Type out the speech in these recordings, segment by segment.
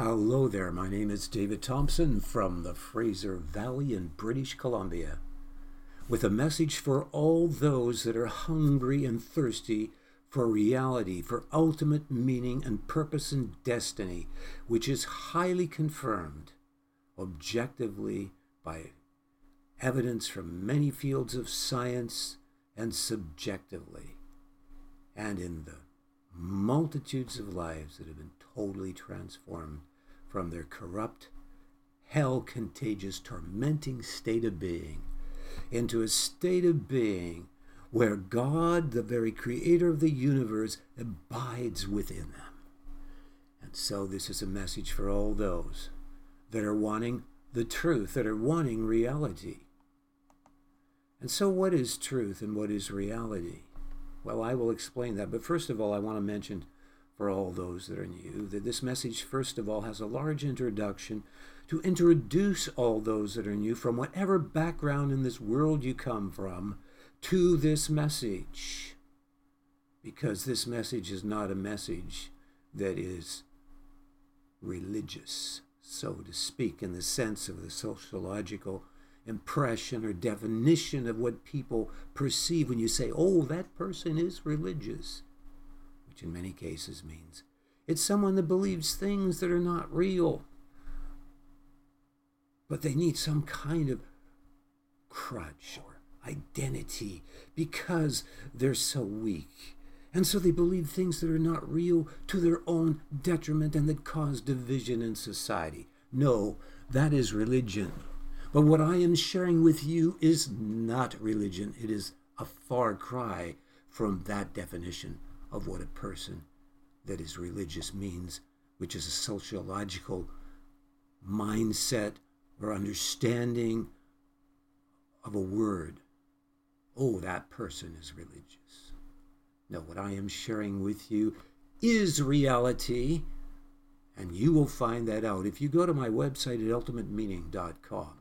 Hello there, my name is David Thompson from the Fraser Valley in British Columbia, with a message for all those that are hungry and thirsty for reality, for ultimate meaning and purpose and destiny, which is highly confirmed objectively by evidence from many fields of science and subjectively, and in the multitudes of lives that have been totally transformed from their corrupt, hell contagious, tormenting state of being into a state of being where God, the very creator of the universe, abides within them. And so, this is a message for all those that are wanting the truth, that are wanting reality. And so, what is truth and what is reality? Well, I will explain that. But first of all, I want to mention for all those that are new that this message, first of all, has a large introduction to introduce all those that are new from whatever background in this world you come from to this message. Because this message is not a message that is religious, so to speak, in the sense of the sociological impression or definition of what people perceive when you say, oh, that person is religious, which in many cases means it's someone that believes things that are not real. But they need some kind of crutch or identity because they're so weak. And so they believe things that are not real to their own detriment and that cause division in society. No, that is religion. But what I am sharing with you is not religion. It is a far cry from that definition of what a person that is religious means, which is a sociological mindset or understanding of a word. Oh, that person is religious. No, what I am sharing with you is reality, and you will find that out if you go to my website at ultimatemeaning.com.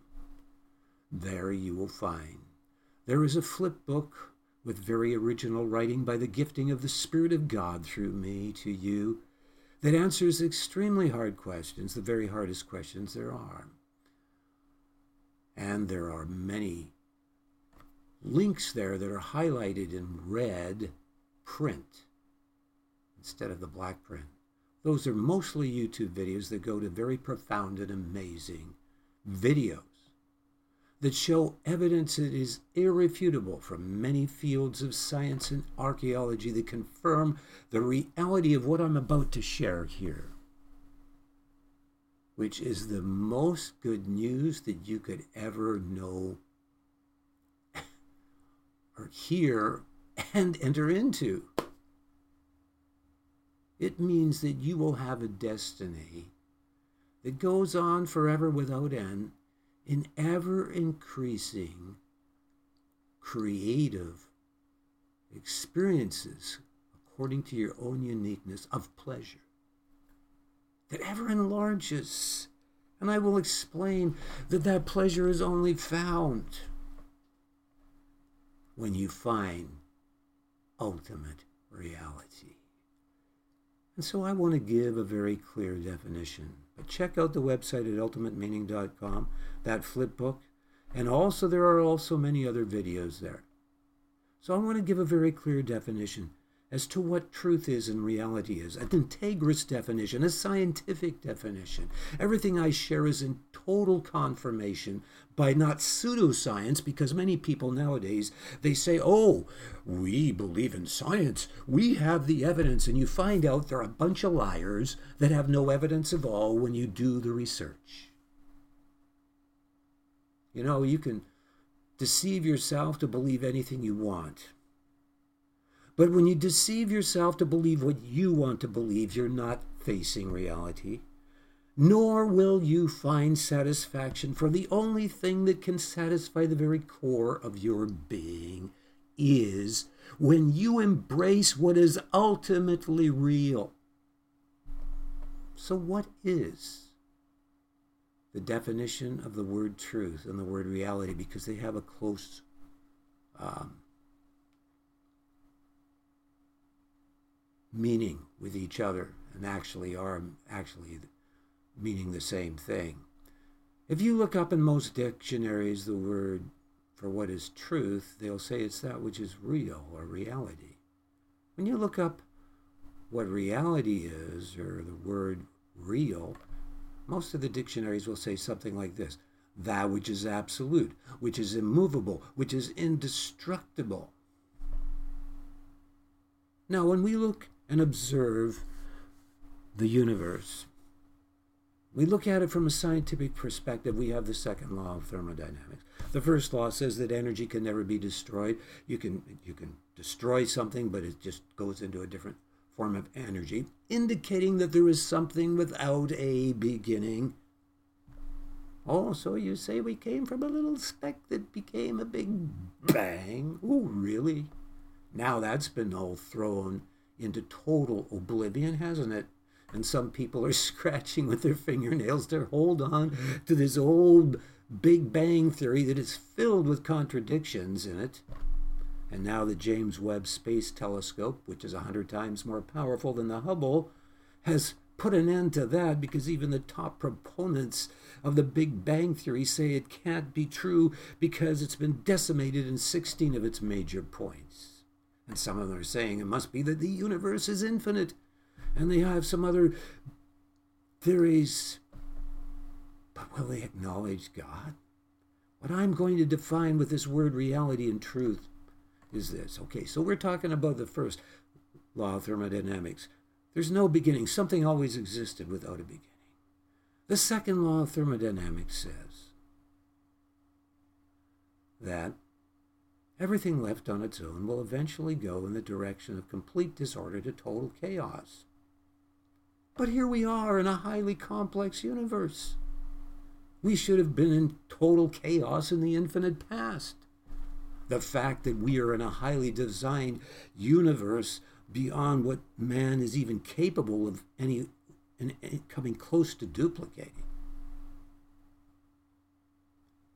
There you will find there is a flip book with very original writing by the gifting of the Spirit of God through me to you that answers extremely hard questions, the very hardest questions there are. And there are many links there that are highlighted in red print instead of the black print. Those are mostly YouTube videos that go to very profound and amazing videos that show evidence that is irrefutable from many fields of science and archaeology that confirm the reality of what I'm about to share here, which is the most good news that you could ever know or hear and enter into. It means that you will have a destiny that goes on forever without end in ever increasing creative experiences according to your own uniqueness of pleasure that ever enlarges. And I will explain that that pleasure is only found when you find ultimate reality. And so I want to give a very clear definition but check out the website at ultimatemeaning.com, that flip book, and also there are also many other videos there. So I want to give a very clear definition as to what truth is and reality is, an integrous definition, a scientific definition. Everything I share is in total confirmation by not pseudoscience, because many people nowadays they say, "Oh, we believe in science. We have the evidence," and you find out they're a bunch of liars that have no evidence at all when you do the research. You know, you can deceive yourself to believe anything you want. But when you deceive yourself to believe what you want to believe, you're not facing reality. Nor will you find satisfaction, for the only thing that can satisfy the very core of your being is when you embrace what is ultimately real. So, what is the definition of the word truth and the word reality? Because they have a close um, meaning with each other and actually are actually meaning the same thing. If you look up in most dictionaries the word for what is truth, they'll say it's that which is real or reality. When you look up what reality is, or the word real, most of the dictionaries will say something like this that which is absolute, which is immovable, which is indestructible. Now, when we look and observe the universe, we look at it from a scientific perspective. We have the second law of thermodynamics. The first law says that energy can never be destroyed. You can you can destroy something, but it just goes into a different form of energy, indicating that there is something without a beginning. Oh, so you say we came from a little speck that became a big bang? Oh, really? Now that's been all thrown into total oblivion, hasn't it? And some people are scratching with their fingernails to hold on to this old Big Bang theory that is filled with contradictions in it. And now the James Webb Space Telescope, which is a hundred times more powerful than the Hubble, has put an end to that because even the top proponents of the Big Bang Theory say it can't be true because it's been decimated in 16 of its major points. And some of them are saying it must be that the universe is infinite. And they have some other theories. But will they acknowledge God? What I'm going to define with this word reality and truth is this. Okay, so we're talking about the first law of thermodynamics. There's no beginning. Something always existed without a beginning. The second law of thermodynamics says that everything left on its own will eventually go in the direction of complete disorder to total chaos. But here we are in a highly complex universe. We should have been in total chaos in the infinite past. The fact that we are in a highly designed universe beyond what man is even capable of any, coming close to duplicating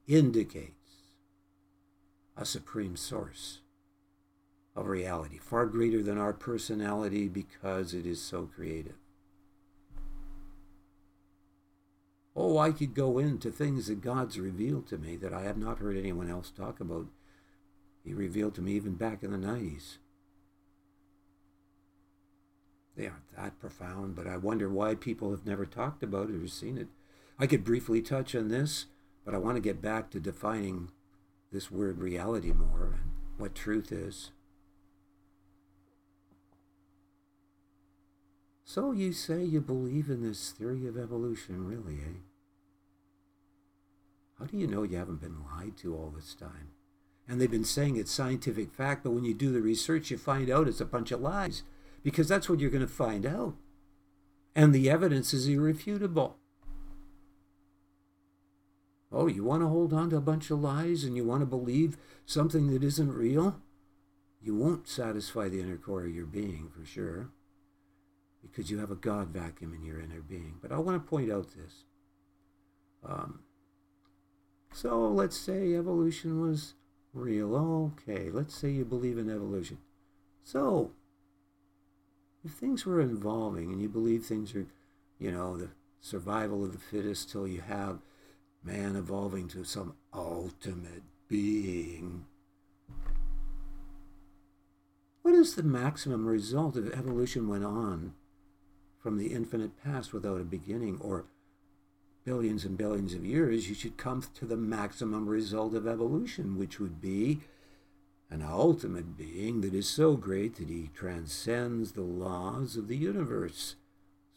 indicates a supreme source of reality, far greater than our personality because it is so creative. Oh, I could go into things that God's revealed to me that I have not heard anyone else talk about. He revealed to me even back in the 90s. They aren't that profound, but I wonder why people have never talked about it or seen it. I could briefly touch on this, but I want to get back to defining this word reality more and what truth is. So you say you believe in this theory of evolution, really, eh? How do you know you haven't been lied to all this time? And they've been saying it's scientific fact, but when you do the research, you find out it's a bunch of lies because that's what you're going to find out. And the evidence is irrefutable. Oh, you want to hold on to a bunch of lies and you want to believe something that isn't real? You won't satisfy the inner core of your being for sure because you have a God vacuum in your inner being. But I want to point out this. Um, so let's say evolution was real. Okay, let's say you believe in evolution. So, if things were evolving and you believe things are, you know, the survival of the fittest till you have man evolving to some ultimate being, what is the maximum result if evolution went on from the infinite past without a beginning, or billions and billions of years, you should come to the maximum result of evolution, which would be an ultimate being that is so great that he transcends the laws of the universe,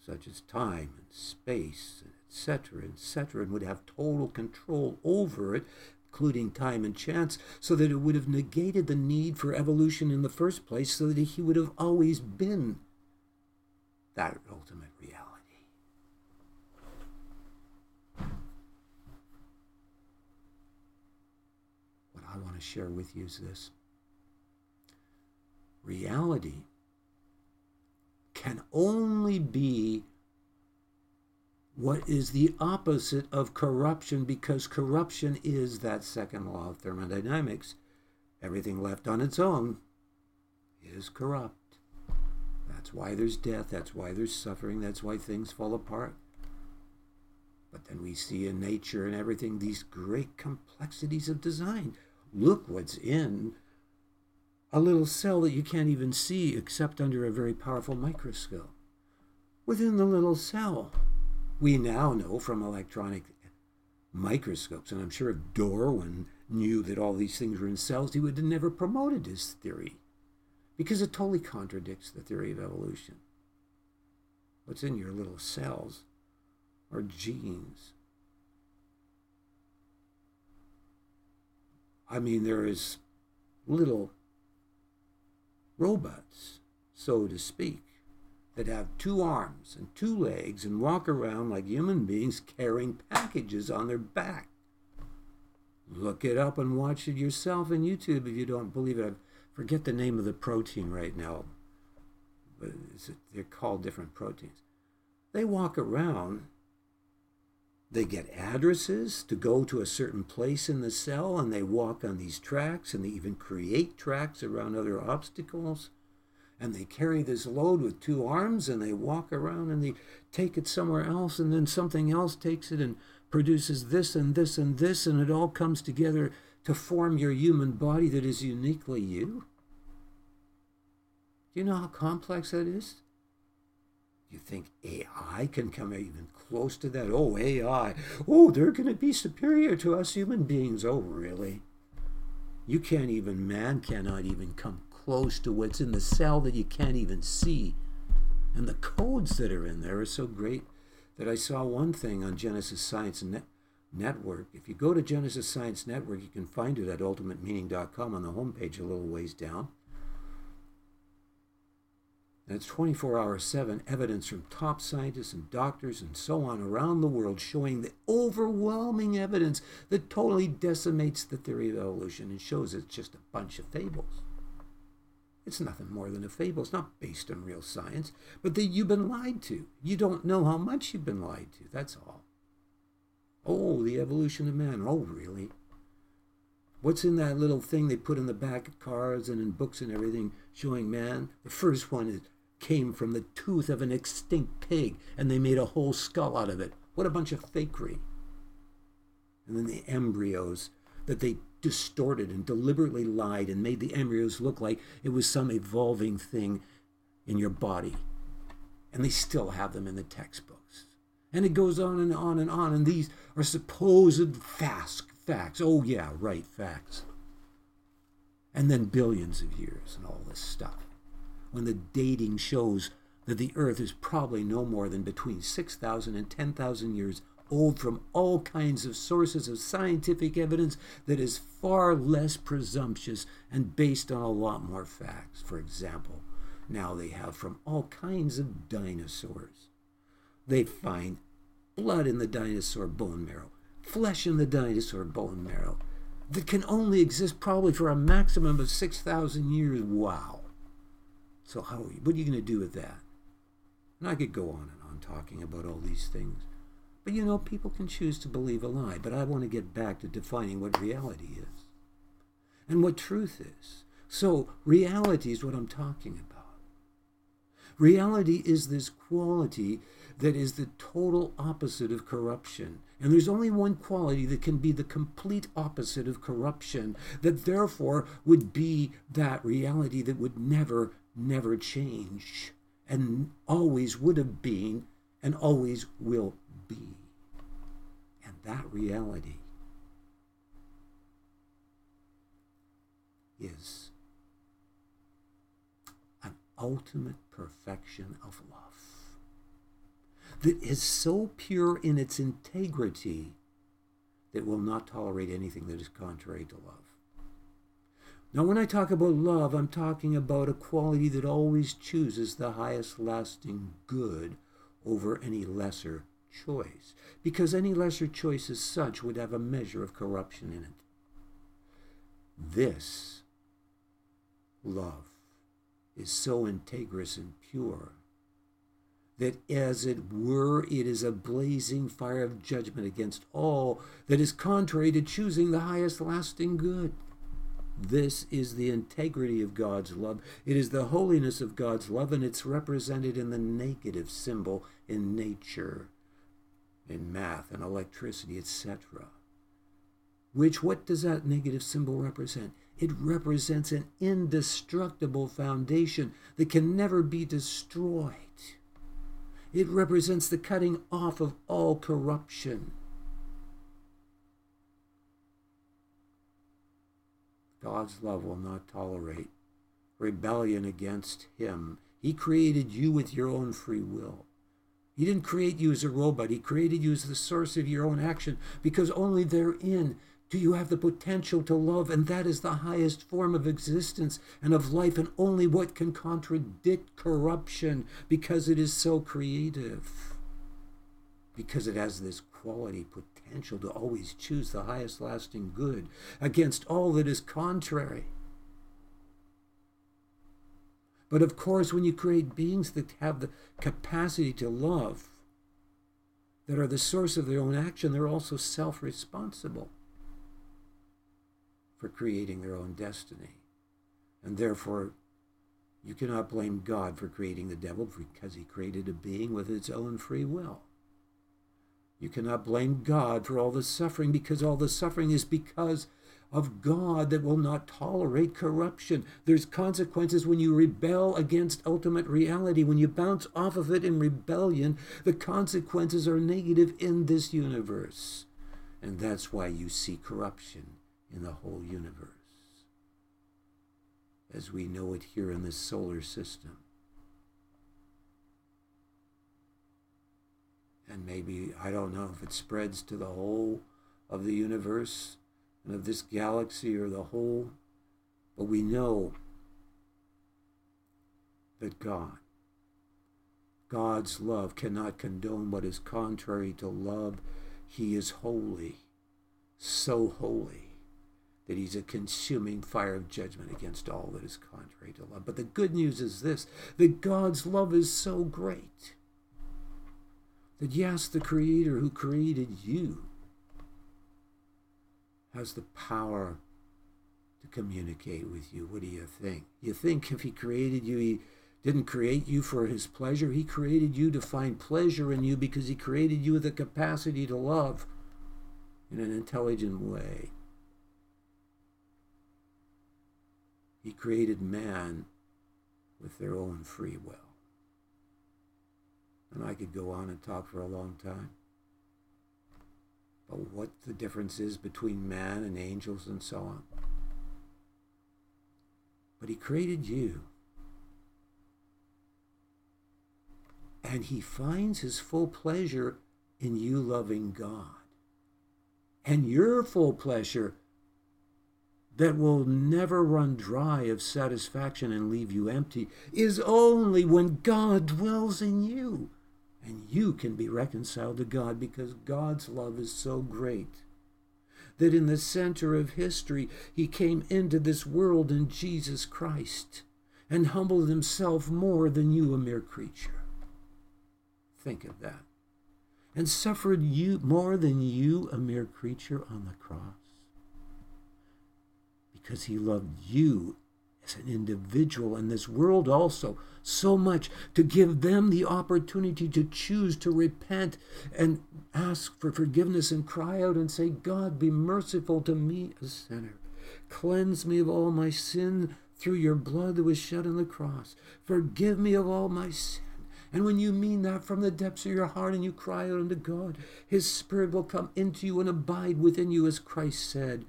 such as time and space, etc., etc., and would have total control over it, including time and chance, so that it would have negated the need for evolution in the first place, so that he would have always been that ultimate reality. What I want to share with you is this reality can only be what is the opposite of corruption because corruption is that second law of thermodynamics. Everything left on its own is corrupt. That's why there's death. That's why there's suffering. That's why things fall apart. But then we see in nature and everything these great complexities of design. Look what's in a little cell that you can't even see except under a very powerful microscope. Within the little cell, we now know from electronic microscopes, and I'm sure if Darwin knew that all these things were in cells, he would have never promoted his theory because it totally contradicts the theory of evolution. What's in your little cells are genes. I mean, there is little robots, so to speak, that have two arms and two legs and walk around like human beings carrying packages on their back. Look it up and watch it yourself on YouTube if you don't believe it. I forget the name of the protein right now, but they're called different proteins. They walk around they get addresses to go to a certain place in the cell and they walk on these tracks and they even create tracks around other obstacles. And they carry this load with two arms and they walk around and they take it somewhere else and then something else takes it and produces this and this and this and it all comes together to form your human body that is uniquely you. Do you know how complex that is? You think AI can come even close to that? Oh, AI. Oh, they're going to be superior to us human beings. Oh, really? You can't even, man cannot even come close to what's in the cell that you can't even see. And the codes that are in there are so great that I saw one thing on Genesis Science Net- Network. If you go to Genesis Science Network, you can find it at ultimatemeaning.com on the homepage a little ways down. It's 24 hours 7 evidence from top scientists and doctors and so on around the world showing the overwhelming evidence that totally decimates the theory of evolution and shows it's just a bunch of fables. It's nothing more than a fable. It's not based on real science, but that you've been lied to. You don't know how much you've been lied to. That's all. Oh, the evolution of man. Oh, really? What's in that little thing they put in the back of cars and in books and everything showing man? The first one is came from the tooth of an extinct pig and they made a whole skull out of it. What a bunch of fakery. And then the embryos that they distorted and deliberately lied and made the embryos look like it was some evolving thing in your body. And they still have them in the textbooks. And it goes on and on and on. And these are supposed facts. Facts. Oh, yeah, right, facts. And then billions of years and all this stuff when the dating shows that the Earth is probably no more than between 6,000 and 10,000 years old from all kinds of sources of scientific evidence that is far less presumptuous and based on a lot more facts. For example, now they have from all kinds of dinosaurs. They find blood in the dinosaur bone marrow, flesh in the dinosaur bone marrow that can only exist probably for a maximum of 6,000 years. Wow. So how what are you going to do with that? And I could go on and on talking about all these things. But you know, people can choose to believe a lie, but I want to get back to defining what reality is and what truth is. So, reality is what I'm talking about. Reality is this quality that is the total opposite of corruption. And there's only one quality that can be the complete opposite of corruption, that therefore would be that reality that would never never change and always would have been and always will be. And that reality is an ultimate perfection of love that is so pure in its integrity that will not tolerate anything that is contrary to love. Now, when I talk about love, I'm talking about a quality that always chooses the highest lasting good over any lesser choice, because any lesser choice as such would have a measure of corruption in it. This love is so integrous and pure that as it were it is a blazing fire of judgment against all that is contrary to choosing the highest lasting good. This is the integrity of God's love. It is the holiness of God's love, and it's represented in the negative symbol in nature. in math and electricity, etc. Which, what does that negative symbol represent? It represents an indestructible foundation that can never be destroyed. It represents the cutting off of all corruption. God's love will not tolerate rebellion against Him. He created you with your own free will. He didn't create you as a robot. He created you as the source of your own action because only therein do you have the potential to love, and that is the highest form of existence and of life, and only what can contradict corruption because it is so creative. Because it has this quality, potential to always choose the highest lasting good against all that is contrary. But of course, when you create beings that have the capacity to love, that are the source of their own action, they're also self responsible for creating their own destiny. And therefore, you cannot blame God for creating the devil because he created a being with its own free will. You cannot blame God for all the suffering because all the suffering is because of God that will not tolerate corruption. There's consequences when you rebel against ultimate reality. When you bounce off of it in rebellion, the consequences are negative in this universe. And that's why you see corruption in the whole universe as we know it here in this solar system. And maybe, I don't know if it spreads to the whole of the universe and of this galaxy or the whole, but we know that God, God's love cannot condone what is contrary to love. He is holy, so holy that he's a consuming fire of judgment against all that is contrary to love. But the good news is this that God's love is so great that yes, the Creator who created you has the power to communicate with you. What do you think? You think if he created you, he didn't create you for his pleasure. He created you to find pleasure in you because he created you with the capacity to love in an intelligent way. He created man with their own free will. And I could go on and talk for a long time about what the difference is between man and angels and so on. But he created you. And he finds his full pleasure in you loving God. And your full pleasure that will never run dry of satisfaction and leave you empty is only when God dwells in you. And you can be reconciled to God because God's love is so great that in the center of history, he came into this world in Jesus Christ and humbled himself more than you, a mere creature. Think of that. And suffered you more than you, a mere creature, on the cross. Because he loved you as an individual in this world also so much to give them the opportunity to choose to repent and ask for forgiveness and cry out and say, God, be merciful to me, a sinner. Cleanse me of all my sin through your blood that was shed on the cross. Forgive me of all my sin. And when you mean that from the depths of your heart and you cry out unto God, His Spirit will come into you and abide within you, as Christ said.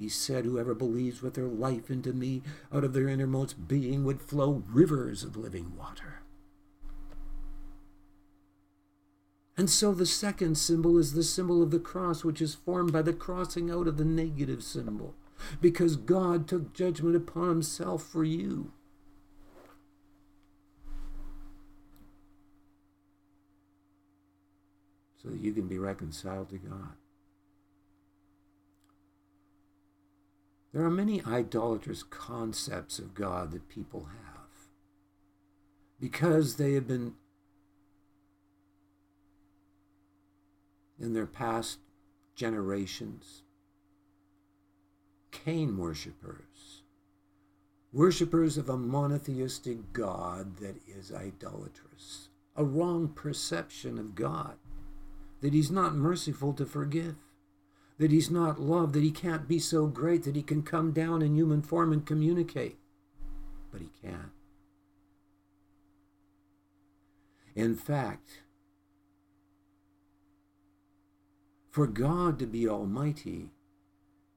He said, Whoever believes with their life into me, out of their innermost being would flow rivers of living water. And so the second symbol is the symbol of the cross, which is formed by the crossing out of the negative symbol, because God took judgment upon himself for you. So that you can be reconciled to God. There are many idolatrous concepts of God that people have because they have been in their past generations Cain worshippers, worshippers of a monotheistic God that is idolatrous, a wrong perception of God. that he's not merciful to forgive, that he's not love, that he can't be so great that he can come down in human form and communicate. But he can. In fact, for God to be almighty,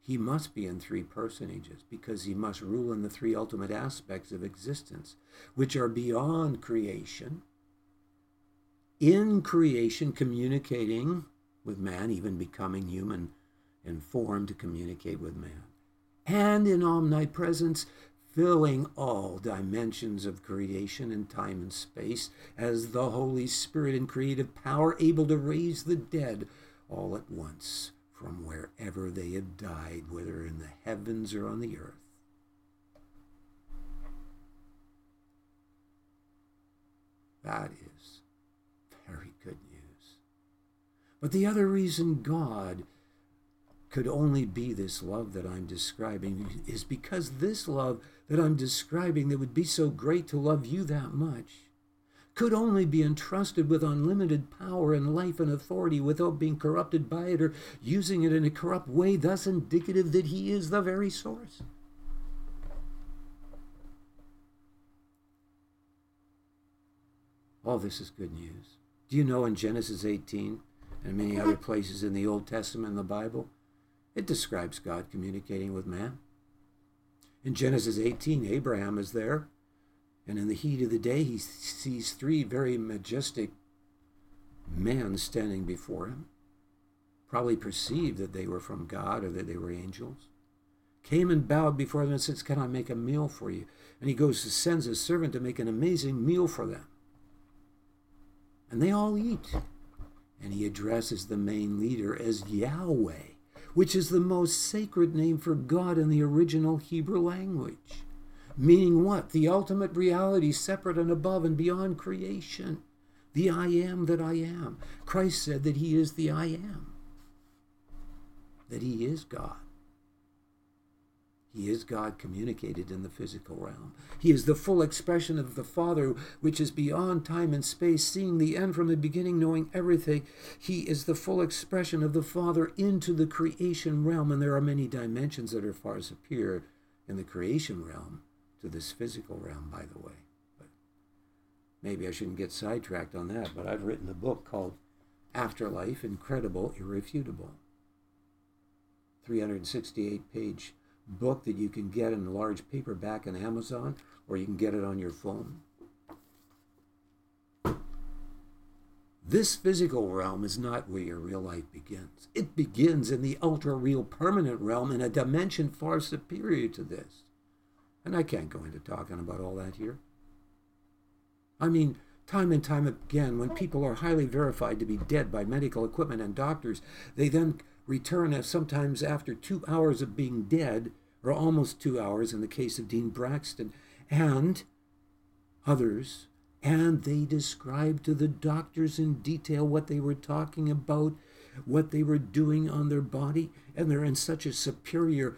he must be in three personages because he must rule in the three ultimate aspects of existence, which are beyond creation, in creation, communicating with man, even becoming human in form to communicate with man, and in omnipresence, filling all dimensions of creation and time and space as the Holy Spirit in creative power, able to raise the dead all at once from wherever they have died, whether in the heavens or on the earth. That is very good news. But the other reason God could only be this love that I'm describing is because this love that I'm describing that would be so great to love you that much could only be entrusted with unlimited power and life and authority without being corrupted by it or using it in a corrupt way, thus indicative that he is the very source. All this is good news. Do you know in Genesis 18 and many other places in the Old Testament in the Bible, it describes God communicating with man? In Genesis 18, Abraham is there and in the heat of the day, he sees three very majestic men standing before him, probably perceived that they were from God or that they were angels. Came and bowed before them and says, Can I make a meal for you? And he goes to sends a servant to make an amazing meal for them. And they all eat. And he addresses the main leader as Yahweh, which is the most sacred name for God in the original Hebrew language. Meaning what? The ultimate reality separate and above and beyond creation. The I am that I am. Christ said that he is the I am, that he is God. He is God communicated in the physical realm. He is the full expression of the Father, which is beyond time and space, seeing the end from the beginning, knowing everything. He is the full expression of the Father into the creation realm. And there are many dimensions that are far superior in the creation realm to this physical realm, by the way. But maybe I shouldn't get sidetracked on that, but I've written a book called Afterlife Incredible, Irrefutable. 368 page book that you can get in a large paperback on Amazon or you can get it on your phone. This physical realm is not where your real life begins. It begins in the ultra real permanent realm in a dimension far superior to this. And I can't go into talking about all that here. I mean, time and time again, when people are highly verified to be dead by medical equipment and doctors, they then return sometimes after two hours of being dead, or almost two hours in the case of Dean Braxton, and others, and they describe to the doctors in detail what they were talking about, what they were doing on their body, and they're in such a superior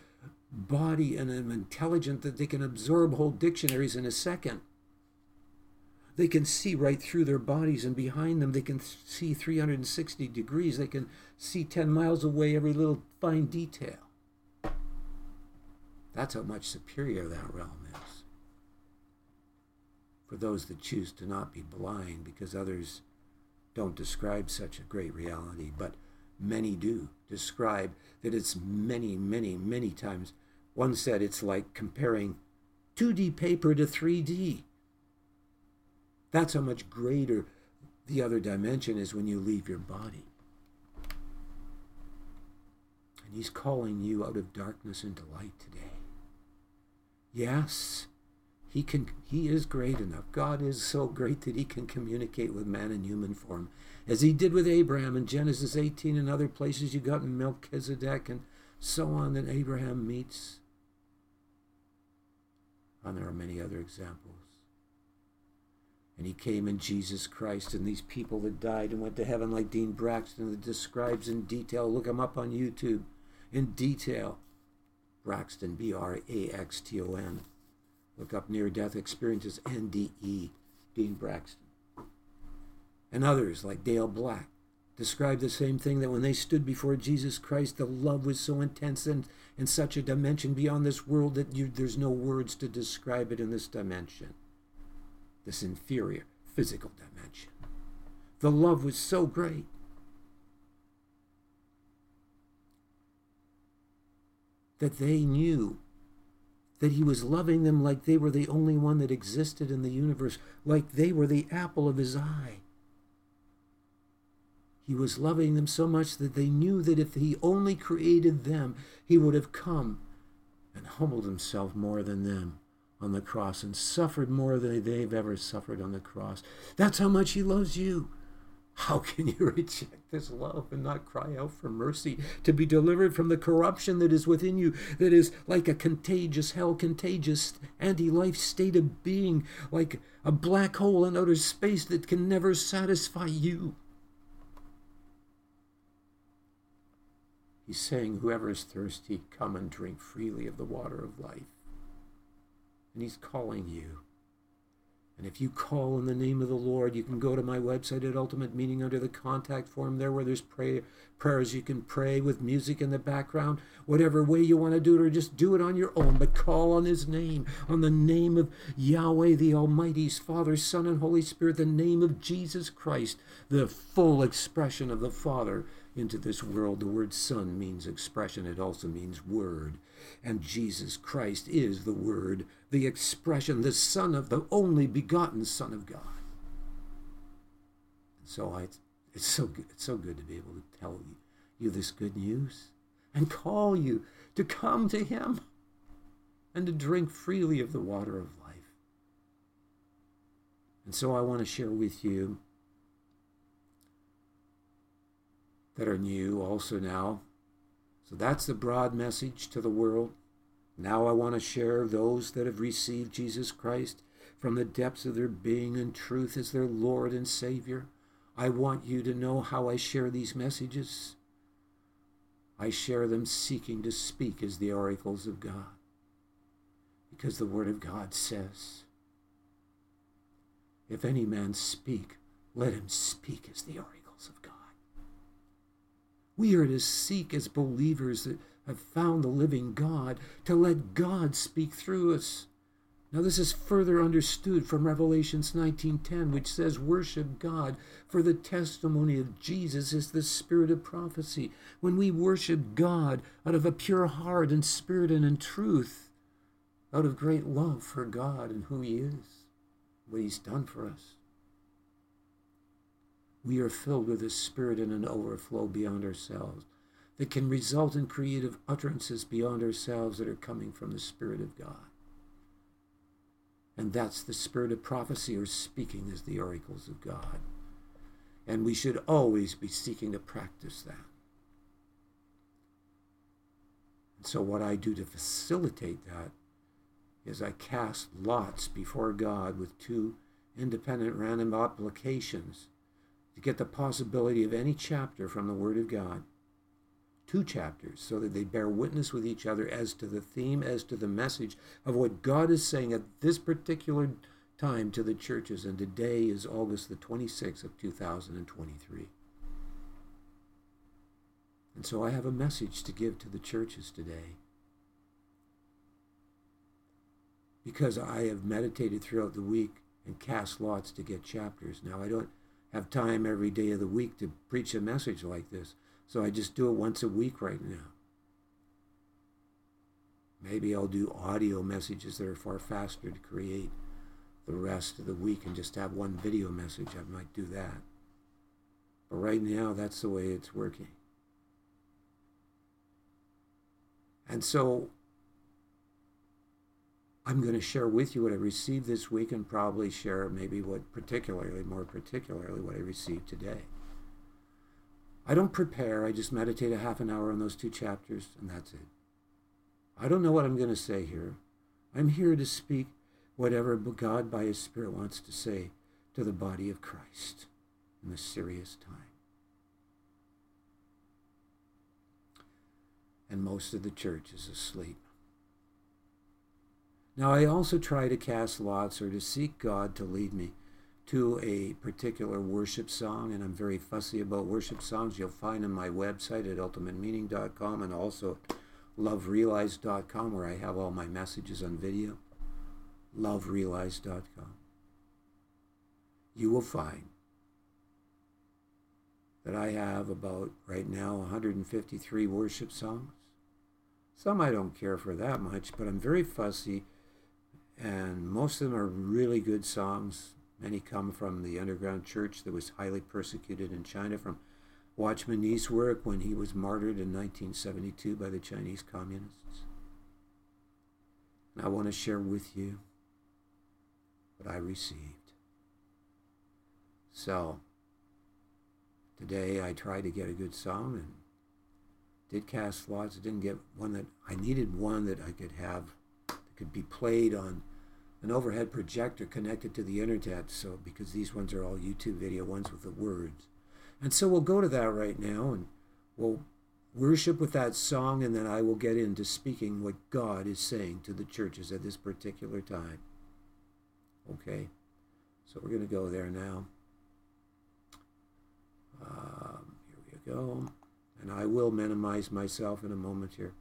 body and intelligent that they can absorb whole dictionaries in a second. They can see right through their bodies and behind them. They can see 360 degrees. They can see 10 miles away every little fine detail. That's how much superior that realm is. For those that choose to not be blind, because others don't describe such a great reality, but many do describe that it's many, many, many times one said it's like comparing 2D paper to 3D. That's how much greater the other dimension is when you leave your body. And He's calling you out of darkness into light today. Yes, he can he is great enough. God is so great that he can communicate with man in human form. As he did with Abraham in Genesis 18 and other places you got Melchizedek and so on that Abraham meets. And there are many other examples. And he came in Jesus Christ, and these people that died and went to heaven, like Dean Braxton, that describes in detail. Look him up on YouTube in detail. Braxton, B R A X T O N. Look up near death experiences, NDE, Dean Braxton. And others like Dale Black, describe the same thing that when they stood before Jesus Christ, the love was so intense and in such a dimension beyond this world that you, there's no words to describe it in this dimension, this inferior physical dimension. The love was so great. That they knew that he was loving them like they were the only one that existed in the universe, like they were the apple of his eye. He was loving them so much that they knew that if he only created them, he would have come and humbled himself more than them on the cross and suffered more than they've ever suffered on the cross. That's how much he loves you. How can you reject this love and not cry out for mercy to be delivered from the corruption that is within you, that is like a contagious hell, contagious anti life state of being, like a black hole in outer space that can never satisfy you? He's saying, Whoever is thirsty, come and drink freely of the water of life. And He's calling you. And if you call in the name of the Lord, you can go to my website at Ultimate Meaning under the contact form there where there's pray, prayers you can pray with music in the background, whatever way you want to do it, or just do it on your own. But call on His name, on the name of Yahweh, the Almighty's Father, Son, and Holy Spirit, the name of Jesus Christ, the full expression of the Father into this world. The word Son means expression, it also means word. And Jesus Christ is the Word, the expression, the Son of the only begotten Son of God. So I, it's so good, it's so good to be able to tell you, you this good news and call you to come to Him and to drink freely of the water of life. And so I want to share with you that are new also now so that's the broad message to the world. Now I want to share those that have received Jesus Christ from the depths of their being and truth as their Lord and Savior. I want you to know how I share these messages. I share them seeking to speak as the oracles of God. Because the Word of God says, If any man speak, let him speak as the oracles of God. We are to seek as believers that have found the living God to let God speak through us. Now this is further understood from Revelations 19:10 which says worship God for the testimony of Jesus is the spirit of prophecy. When we worship God out of a pure heart and spirit and in truth, out of great love for God and who he is, what he's done for us we are filled with a spirit in an overflow beyond ourselves that can result in creative utterances beyond ourselves that are coming from the Spirit of God. And that's the spirit of prophecy or speaking as the oracles of God. And we should always be seeking to practice that. And so, what I do to facilitate that is I cast lots before God with two independent random applications to get the possibility of any chapter from the Word of God. Two chapters, so that they bear witness with each other as to the theme, as to the message of what God is saying at this particular time to the churches. And today is August the 26th of 2023. And so I have a message to give to the churches today. Because I have meditated throughout the week and cast lots to get chapters. Now, I don't have time every day of the week to preach a message like this. So I just do it once a week right now. Maybe I'll do audio messages that are far faster to create the rest of the week and just have one video message. I might do that. But right now, that's the way it's working. And so I'm going to share with you what I received this week and probably share maybe what particularly, more particularly, what I received today. I don't prepare, I just meditate a half an hour on those two chapters, and that's it. I don't know what I'm going to say here. I'm here to speak whatever God by His Spirit wants to say to the body of Christ in this serious time. And most of the church is asleep. Now, I also try to cast lots or to seek God to lead me to a particular worship song, and I'm very fussy about worship songs, you'll find on my website at ultimatemeaning.com and also loverealized.com where I have all my messages on video. loverealized.com. You will find that I have about right now 153 worship songs. Some I don't care for that much, but I'm very fussy, and most of them are really good songs. Many come from the underground church that was highly persecuted in China, from Watchman Nee's work when he was martyred in 1972 by the Chinese communists. And I want to share with you what I received. So, today I tried to get a good song and did cast lots. I didn't get one that I needed one that I could have that could be played on an overhead projector connected to the internet. So because these ones are all YouTube video ones with the words, and so we'll go to that right now and we'll worship with that song, and then I will get into speaking what God is saying to the churches at this particular time. Okay, so we're going to go there now. Um, here we go. And I will minimize myself in a moment here.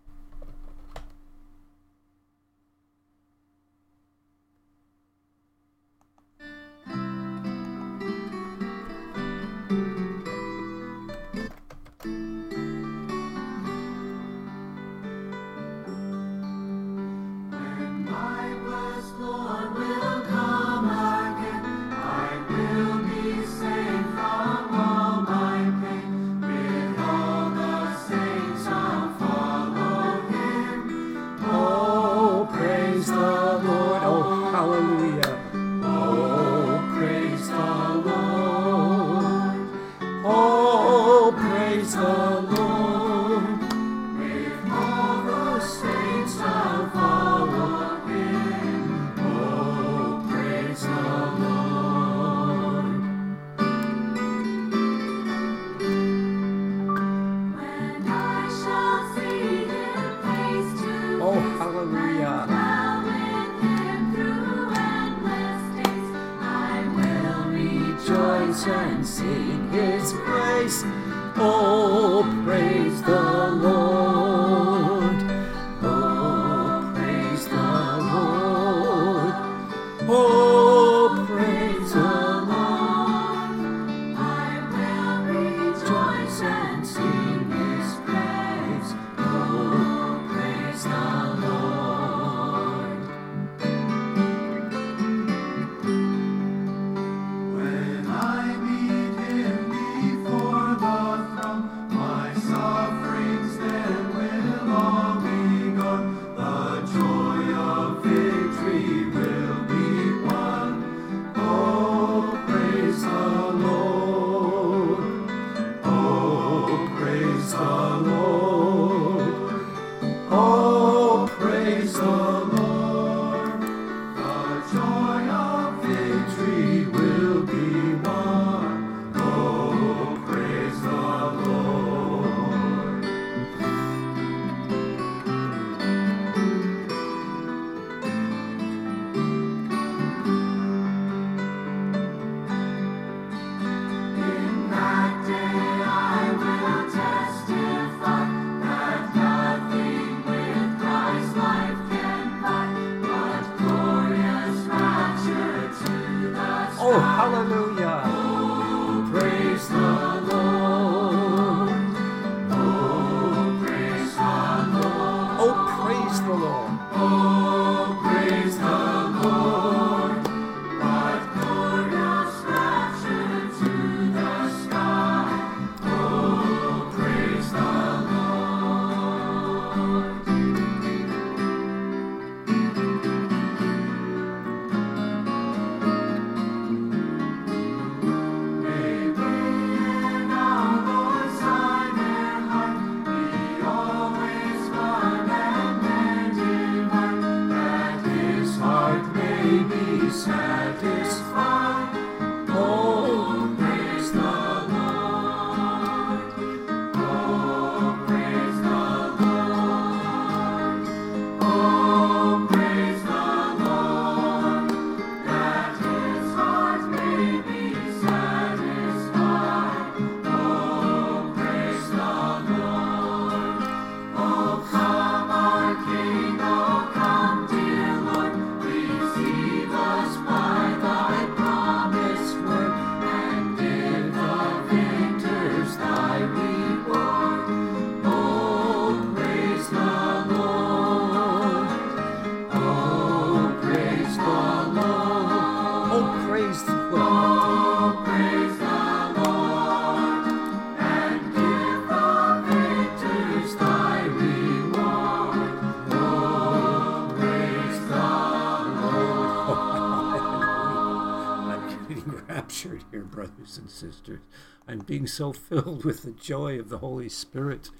Sisters. I'm being so filled with the joy of the Holy Spirit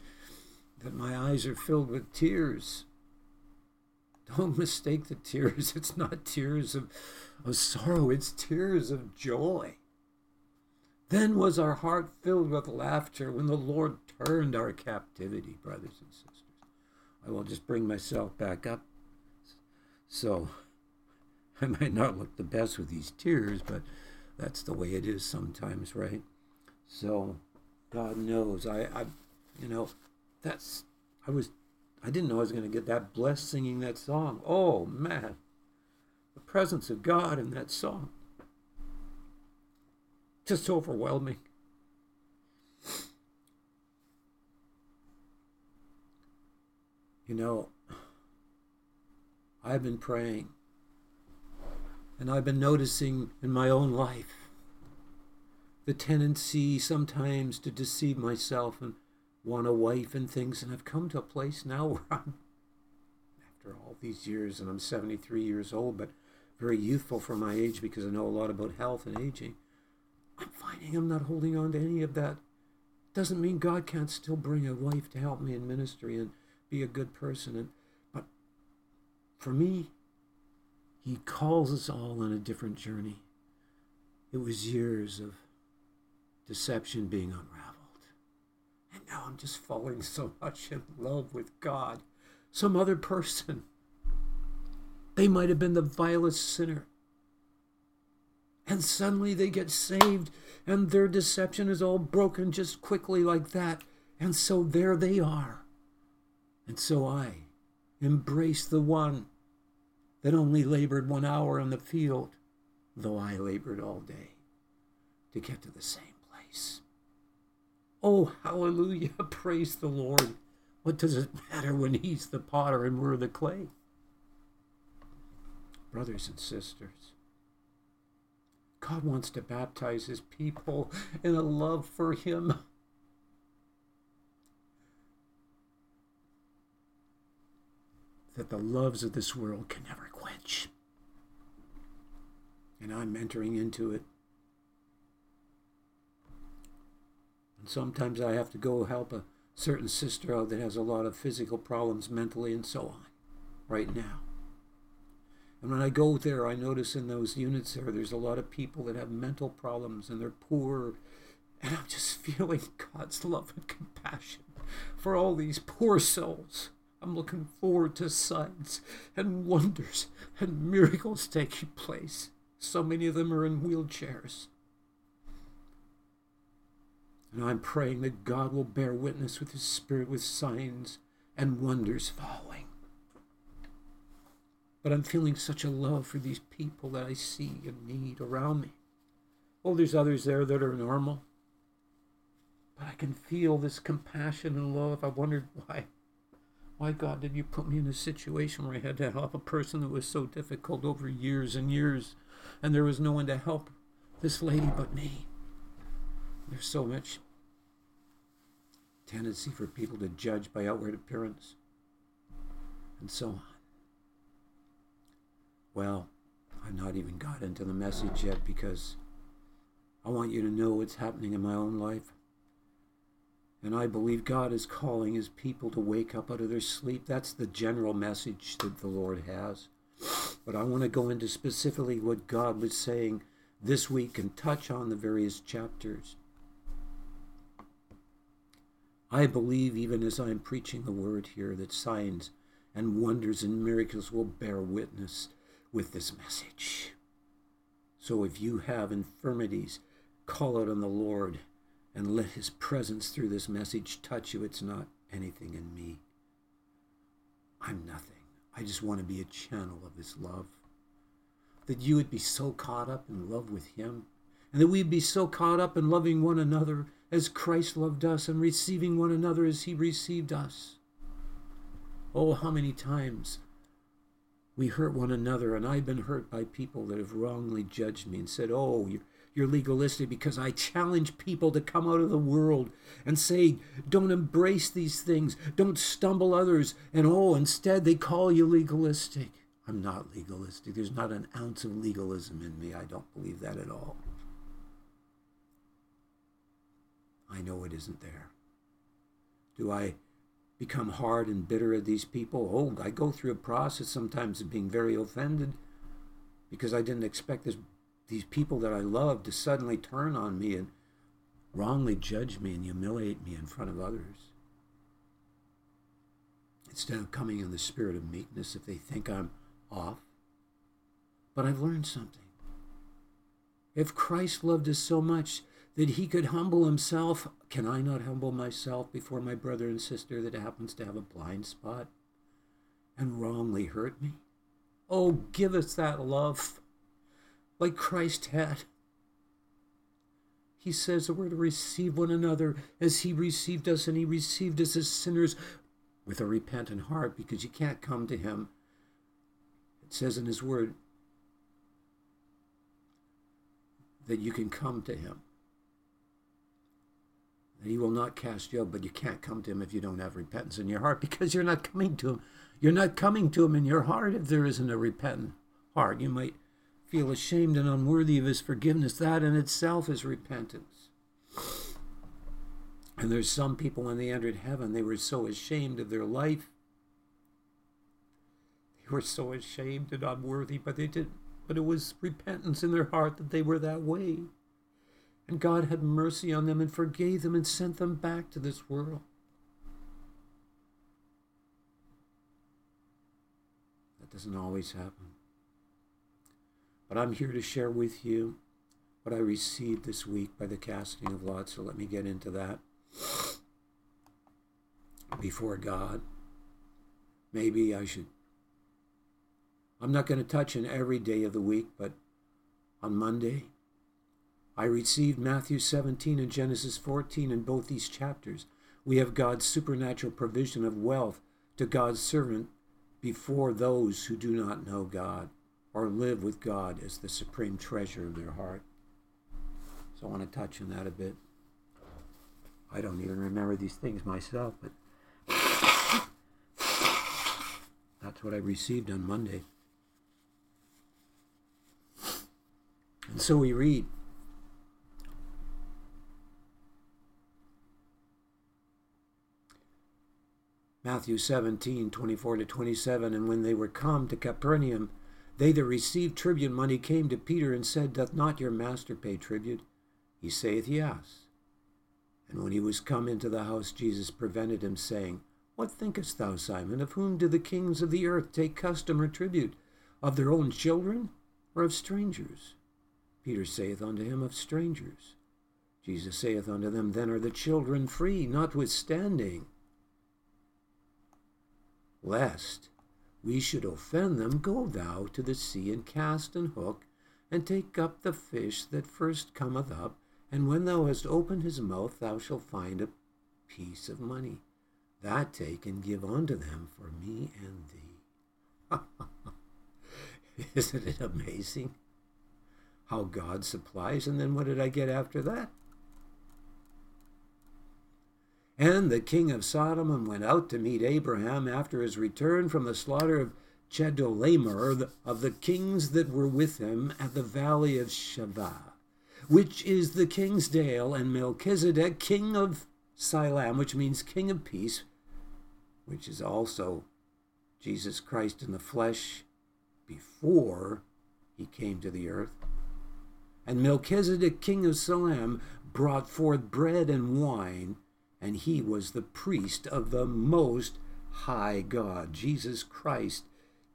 that my eyes are filled with tears. Don't mistake the tears. It's not tears of, of sorrow, it's tears of joy. Then was our heart filled with laughter when the Lord turned our captivity, brothers and sisters. I will just bring myself back up. So, I might not look the best with these tears, but that's the way it is sometimes, right? So, God knows. I, I, you know, that's, I was, I didn't know I was going to get that blessed singing that song. Oh, man. The presence of God in that song. Just overwhelming. You know, I've been praying and I've been noticing in my own life the tendency sometimes to deceive myself and want a wife and things. And I've come to a place now where I'm, after all these years, and I'm 73 years old, but very youthful for my age because I know a lot about health and aging. I'm finding I'm not holding on to any of that. Doesn't mean God can't still bring a wife to help me in ministry and be a good person. And but for me, He calls us all on a different journey. It was years of deception being unraveled. And now I'm just falling so much in love with God. Some other person. They might have been the vilest sinner. And suddenly they get saved, and their deception is all broken just quickly like that. And so there they are. And so I embrace the one that only labored one hour in the field, though I labored all day to get to the same place. Oh, hallelujah. Praise the Lord. What does it matter when He's the potter and we're the clay? Brothers and sisters, God wants to baptize His people in a love for Him. That the loves of this world can never quench. And I'm entering into it And sometimes I have to go help a certain sister out that has a lot of physical problems mentally and so on right now. And when I go there, I notice in those units there, there's a lot of people that have mental problems and they're poor. And I'm just feeling God's love and compassion for all these poor souls. I'm looking forward to signs and wonders and miracles taking place. So many of them are in wheelchairs. And I'm praying that God will bear witness with His Spirit with signs and wonders following. But I'm feeling such a love for these people that I see and need around me. Oh, there's others there that are normal. But I can feel this compassion and love. I wondered why. Why, God, did you put me in a situation where I had to help a person that was so difficult over years and years, and there was no one to help this lady but me? There's so much tendency for people to judge by outward appearance, and so on. Well, I've not even got into the message yet because I want you to know what's happening in my own life. And I believe God is calling his people to wake up out of their sleep. That's the general message that the Lord has. But I want to go into specifically what God was saying this week and touch on the various chapters. I believe, even as I'm preaching the word here, that signs and wonders and miracles will bear witness with this message. So if you have infirmities, call out on the Lord and let his presence through this message touch you. It's not anything in me. I'm nothing. I just want to be a channel of his love. That you would be so caught up in love with him, and that we'd be so caught up in loving one another as Christ loved us and receiving one another as he received us. Oh, how many times we hurt one another, and I've been hurt by people that have wrongly judged me and said, Oh, you're, you're legalistic because I challenge people to come out of the world and say, Don't embrace these things, don't stumble others, and oh, instead they call you legalistic. I'm not legalistic. There's not an ounce of legalism in me. I don't believe that at all. I know it isn't there. Do I become hard and bitter at these people? Oh, I go through a process sometimes of being very offended because I didn't expect this, these people that I love to suddenly turn on me and wrongly judge me and humiliate me in front of others. Instead of coming in the spirit of meekness if they think I'm off. But I've learned something. If Christ loved us so much that he could humble himself, can I not humble myself before my brother and sister that happens to have a blind spot and wrongly hurt me? Oh, give us that love like Christ had. He says that we're to receive one another as he received us, and he received us as sinners with a repentant heart because you can't come to him. It says in his word that you can come to him. That he will not cast you out, but you can't come to him if you don't have repentance in your heart because you're not coming to him. You're not coming to him in your heart if there isn't a repentant heart. You might feel ashamed and unworthy of his forgiveness. That in itself is repentance. And there's some people when they entered heaven, they were so ashamed of their life. They were so ashamed and unworthy, but they didn't. But it was repentance in their heart that they were that way. And God had mercy on them and forgave them and sent them back to this world. That doesn't always happen. But I'm here to share with you what I received this week by the casting of lots. So let me get into that before God. Maybe I should. I'm not going to touch on every day of the week, but on Monday, I received Matthew 17 and Genesis 14 in both these chapters. We have God's supernatural provision of wealth to God's servant before those who do not know God or live with God as the supreme treasure of their heart. So I want to touch on that a bit. I don't even remember these things myself, but that's what I received on Monday. And so we read Matthew 17, 24 to 27. And when they were come to Capernaum, they that received tribute money came to Peter and said, Doth not your master pay tribute? He saith, Yes. And when he was come into the house, Jesus prevented him, saying, What thinkest thou, Simon? Of whom do the kings of the earth take custom or tribute? Of their own children, or of strangers? Peter saith unto him, Of strangers. Jesus saith unto them, Then are the children free, notwithstanding lest we should offend them, go thou to the sea and cast an hook, and take up the fish that first cometh up, and when thou hast opened his mouth, thou shalt find a piece of money. That take and give unto them for me and thee. Ha Isn't it amazing how God supplies? And then what did I get after that? And the king of Sodom went out to meet Abraham after his return from the slaughter of Chedorlaomer of the kings that were with him at the valley of Shaveh, which is the king's dale, and Melchizedek, king of Salem, which means king of peace, which is also Jesus Christ in the flesh before he came to the earth. And Melchizedek, king of Salem, brought forth bread and wine and he was the priest of the Most High God. Jesus Christ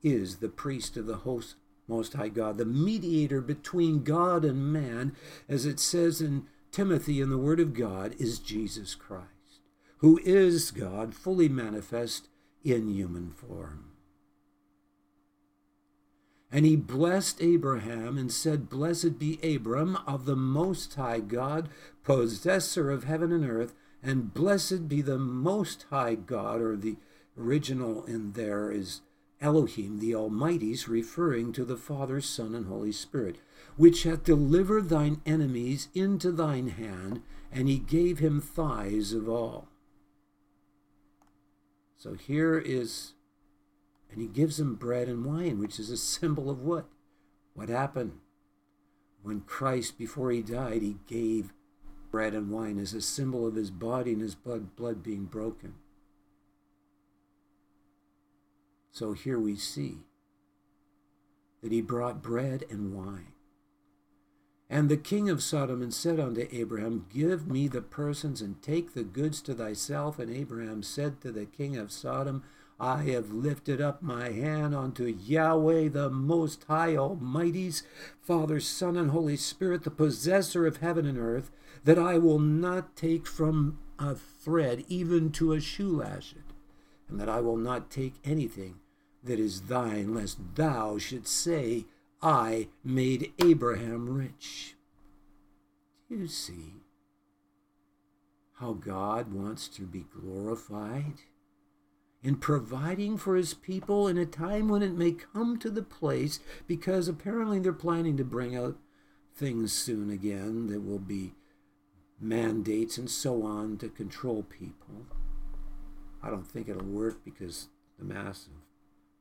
is the priest of the host, Most High God, the mediator between God and man, as it says in Timothy in the Word of God, is Jesus Christ, who is God fully manifest in human form. And he blessed Abraham and said, Blessed be Abram of the Most High God, possessor of heaven and earth, and blessed be the Most High God, or the original in there is Elohim, the Almighty's, referring to the Father, Son, and Holy Spirit, which hath delivered thine enemies into thine hand, and he gave him tithes of all. So here is, and he gives him bread and wine, which is a symbol of what? What happened? When Christ, before he died, he gave bread and wine is a symbol of his body and his blood, blood being broken. So here we see that he brought bread and wine. And the king of Sodom and said unto Abraham, Give me the persons and take the goods to thyself. And Abraham said to the king of Sodom, I have lifted up my hand unto Yahweh, the Most High Almighty's Father, Son, and Holy Spirit, the possessor of heaven and earth, that I will not take from a thread even to a shoe latchet, and that I will not take anything that is thine, lest thou shouldst say, I made Abraham rich. Do you see how God wants to be glorified? in providing for his people in a time when it may come to the place, because apparently they're planning to bring out things soon again that will be mandates and so on to control people. I don't think it'll work because the mass of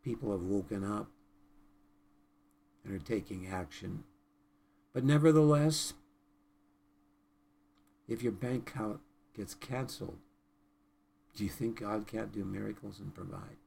people have woken up and are taking action. But nevertheless, if your bank account gets canceled, do you think God can't do miracles and provide?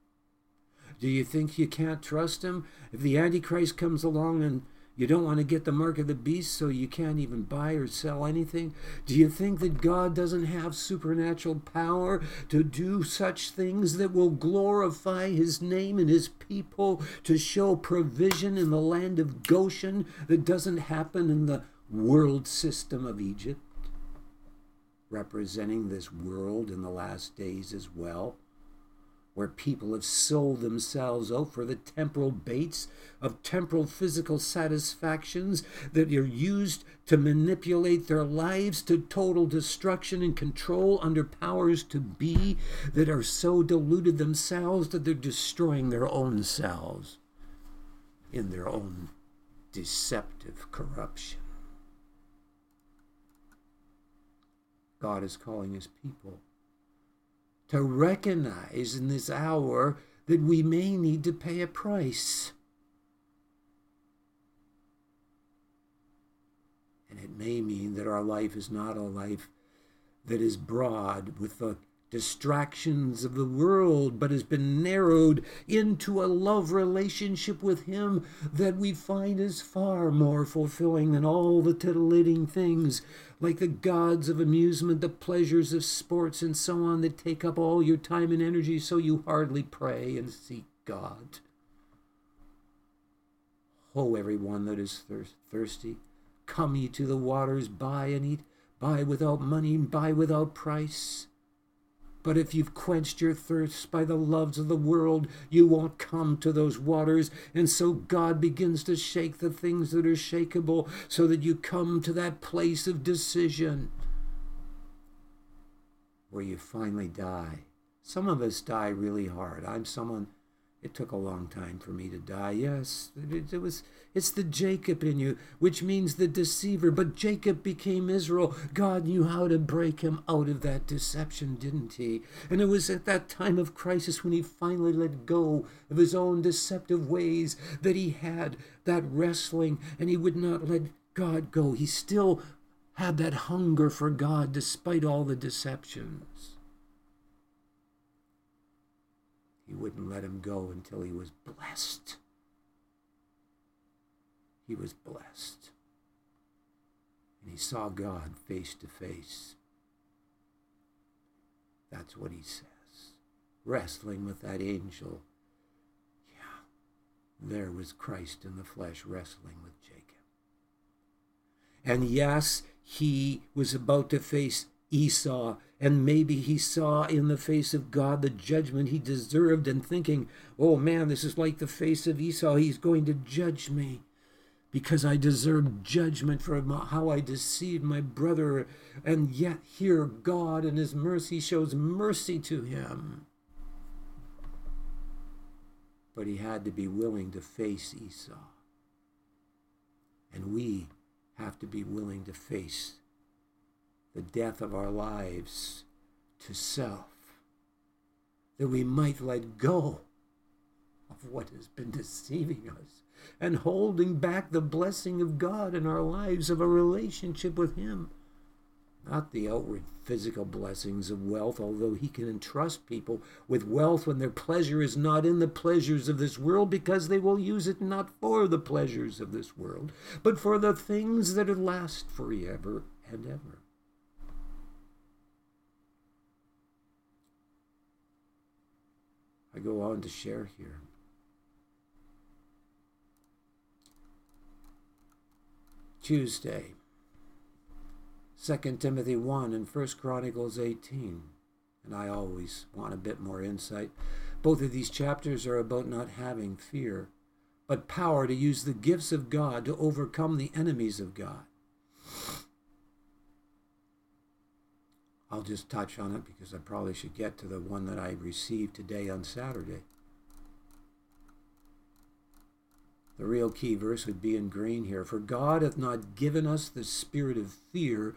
Do you think you can't trust Him? If the Antichrist comes along and you don't want to get the mark of the beast, so you can't even buy or sell anything? Do you think that God doesn't have supernatural power to do such things that will glorify His name and His people, to show provision in the land of Goshen that doesn't happen in the world system of Egypt? representing this world in the last days as well, where people have sold themselves out for the temporal baits of temporal physical satisfactions that are used to manipulate their lives to total destruction and control under powers to be that are so deluded themselves that they're destroying their own selves in their own deceptive corruption. God is calling his people to recognize in this hour that we may need to pay a price. And it may mean that our life is not a life that is broad with the distractions of the world, but has been narrowed into a love relationship with Him that we find is far more fulfilling than all the titillating things, like the gods of amusement, the pleasures of sports, and so on, that take up all your time and energy so you hardly pray and seek God. Ho, Oh, everyone that is thirsty, come ye to the waters, buy and eat, buy without money, buy without price. But if you've quenched your thirst by the loves of the world, you won't come to those waters. And so God begins to shake the things that are shakable so that you come to that place of decision where you finally die. Some of us die really hard. I'm someone it took a long time for me to die. Yes, it, it, was. It's the Jacob in you, which means the deceiver. But Jacob became Israel. God knew how to break him out of that deception, didn't he? And it was at that time of crisis when he finally let go of his own deceptive ways that he had that wrestling, and he would not let God go. He still had that hunger for God despite all the deceptions. He wouldn't let him go until he was blessed. He was blessed. And he saw God face to face. That's what he says. Wrestling with that angel. Yeah, there was Christ in the flesh wrestling with Jacob. And yes, he was about to face Esau, and maybe he saw in the face of God the judgment he deserved, and thinking, oh man, this is like the face of Esau. He's going to judge me because I deserve judgment for how I deceived my brother. And yet, here, God in His mercy shows mercy to him. But he had to be willing to face Esau. And we have to be willing to face the death of our lives to self, that we might let go of what has been deceiving us and holding back the blessing of God in our lives of a relationship with Him. not the outward physical blessings of wealth, although he can entrust people with wealth when their pleasure is not in the pleasures of this world, because they will use it not for the pleasures of this world, but for the things that last forever and ever. I go on to share here. Tuesday, 2 Timothy 1 and 1 Chronicles 18. And I always want a bit more insight. Both of these chapters are about not having fear, but power to use the gifts of God to overcome the enemies of God. I'll just touch on it because I probably should get to the one that I received today on Saturday. The real key verse would be in green here. For God hath not given us the spirit of fear,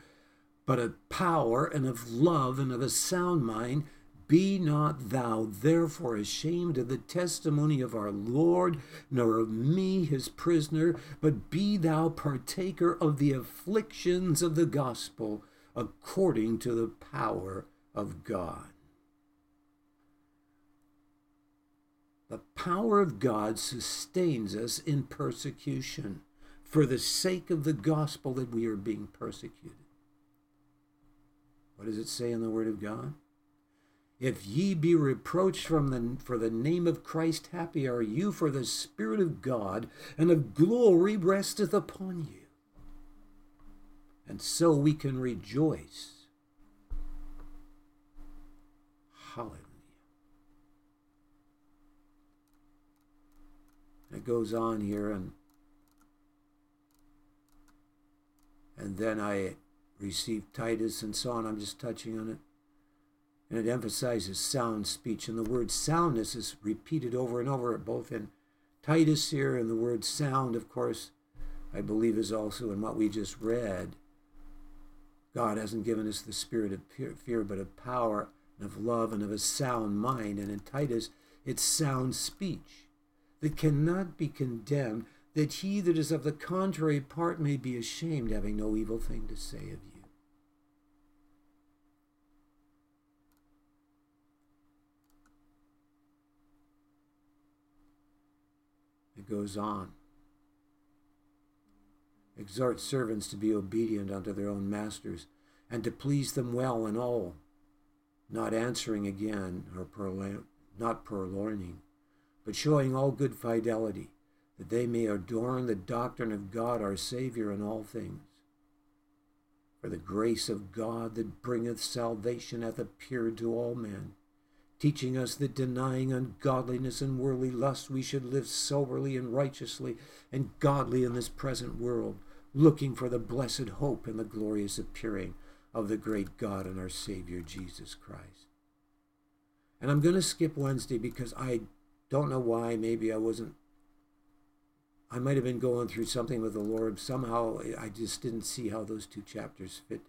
but of power and of love and of a sound mind. Be not thou therefore ashamed of the testimony of our Lord, nor of me his prisoner, but be thou partaker of the afflictions of the gospel according to the power of God. The power of God sustains us in persecution for the sake of the gospel that we are being persecuted. What does it say in the Word of God? If ye be reproached from the, for the name of Christ, happy are you, for the Spirit of God and of glory resteth upon you. And so we can rejoice. Hallelujah. It goes on here and and then I received Titus and so on. I'm just touching on it. And it emphasizes sound speech. And the word soundness is repeated over and over, both in Titus here and the word sound, of course, I believe is also in what we just read. God hasn't given us the spirit of fear, but of power and of love and of a sound mind. And in Titus, it's sound speech that cannot be condemned, that he that is of the contrary part may be ashamed, having no evil thing to say of you. It goes on. Exhort servants to be obedient unto their own masters, and to please them well in all, not answering again or purlo- not purloining, but showing all good fidelity, that they may adorn the doctrine of God our Saviour in all things. For the grace of God that bringeth salvation hath appeared to all men teaching us that denying ungodliness and worldly lust, we should live soberly and righteously and godly in this present world, looking for the blessed hope and the glorious appearing of the great God and our Savior Jesus Christ. And I'm going to skip Wednesday because I don't know why. Maybe I wasn't, I might have been going through something with the Lord. Somehow I just didn't see how those two chapters fit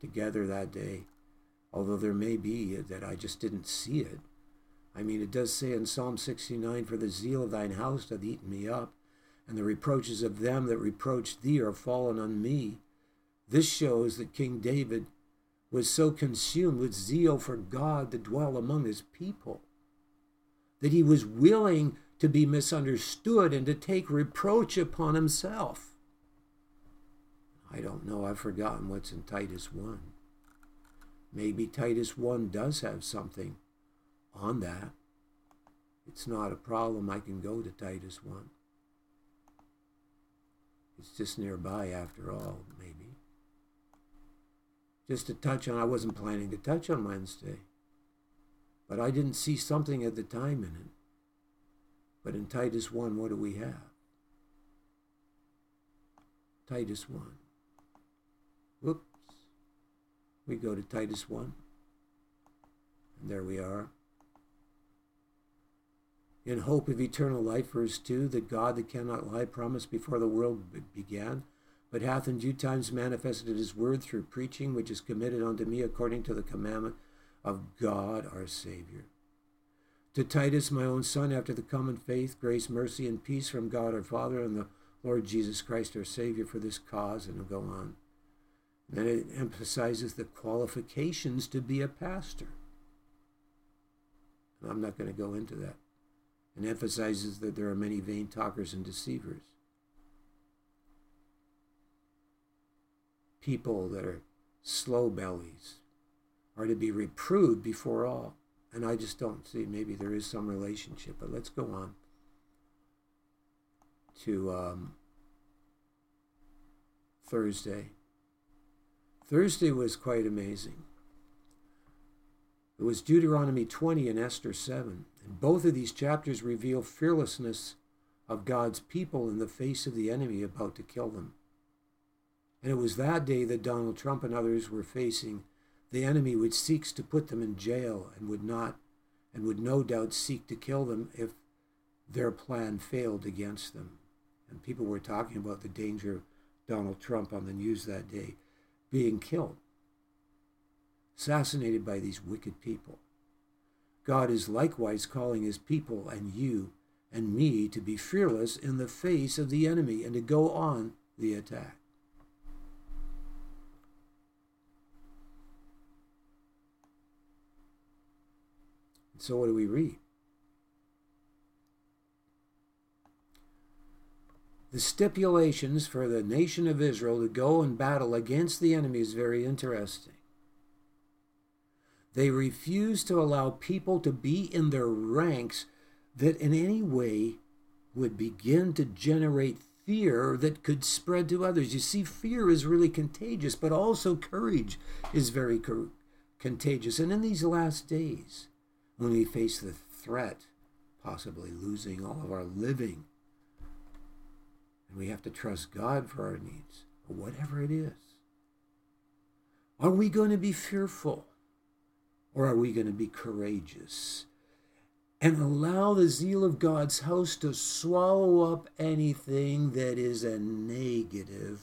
together that day although there may be that I just didn't see it. I mean, it does say in Psalm 69, For the zeal of thine house hath eaten me up, and the reproaches of them that reproached thee are fallen on me. This shows that King David was so consumed with zeal for God to dwell among his people that he was willing to be misunderstood and to take reproach upon himself. I don't know, I've forgotten what's in Titus 1. Maybe Titus 1 does have something on that. It's not a problem. I can go to Titus 1. It's just nearby after all, maybe. Just to touch on, I wasn't planning to touch on Wednesday, but I didn't see something at the time in it. But in Titus 1, what do we have? Titus 1. Whoops. we go to Titus 1. And there we are. In hope of eternal life, verse 2, that God that cannot lie promised before the world began, but hath in due times manifested his word through preaching, which is committed unto me according to the commandment of God our Savior. To Titus, my own son, after the common faith, grace, mercy, and peace from God our Father and the Lord Jesus Christ our Savior for this cause, and go on. And it emphasizes the qualifications to be a pastor. I'm not going to go into that. And emphasizes that there are many vain talkers and deceivers. People that are slow bellies are to be reproved before all. And I just don't see, maybe there is some relationship, but let's go on to um, Thursday. Thursday was quite amazing. It was Deuteronomy 20 and Esther 7. And both of these chapters reveal fearlessness of God's people in the face of the enemy about to kill them. And it was that day that Donald Trump and others were facing the enemy which seeks to put them in jail and would not and would no doubt seek to kill them if their plan failed against them. And people were talking about the danger of Donald Trump on the news that day being killed, assassinated by these wicked people. God is likewise calling his people and you and me to be fearless in the face of the enemy and to go on the attack. So, what do we read? The stipulations for the nation of Israel to go and battle against the enemy is very interesting. They refuse to allow people to be in their ranks that in any way would begin to generate fear that could spread to others. You see, fear is really contagious, but also courage is very co- contagious. And in these last days, when we face the threat, possibly losing all of our living, and we have to trust God for our needs, whatever it is. Are we going to be fearful? Or are we going to be courageous? And allow the zeal of God's house to swallow up anything that is a negative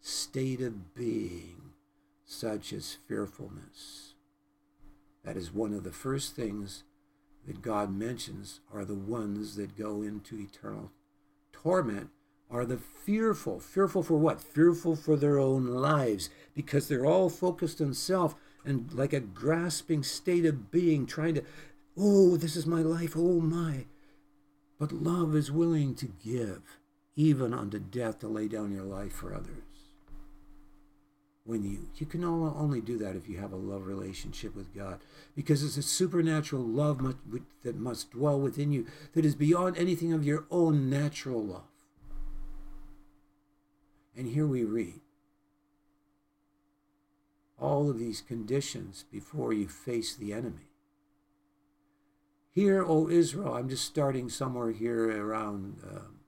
state of being, such as fearfulness. That is one of the first things that God mentions are the ones that go into eternal torment are the fearful. Fearful for what? Fearful for their own lives because they're all focused on self and like a grasping state of being, trying to, oh, this is my life, oh my. But love is willing to give, even unto death, to lay down your life for others when you you can only do that if you have a love relationship with God. Because it's a supernatural love that must dwell within you that is beyond anything of your own natural love. And here we read all of these conditions before you face the enemy. Hear O Israel, I'm just starting somewhere here around um,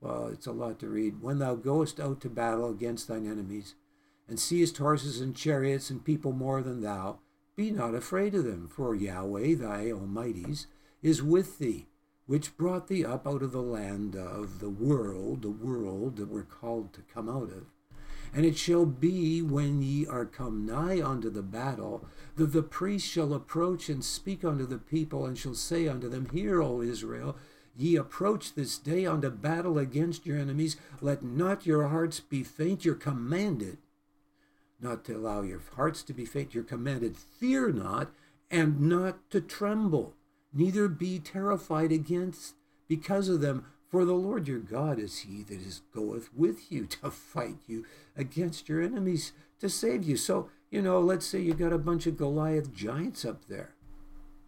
well, it's a lot to read. When thou goest out to battle against thine enemies, and seest horses and chariots and people more than thou, be not afraid of them, for Yahweh thy Almighty's is with thee, which brought thee up out of the land of the world, the world that we're called to come out of. And it shall be when ye are come nigh unto the battle, that the priest shall approach and speak unto the people, and shall say unto them, Hear, O Israel, Ye approach this day unto battle against your enemies. Let not your hearts be faint. You're commanded not to allow your hearts to be faint. You're commanded, fear not, and not to tremble. Neither be terrified against because of them. For the Lord your God is he that is goeth with you to fight you against your enemies to save you. So, you know, let's say you got a bunch of Goliath giants up there.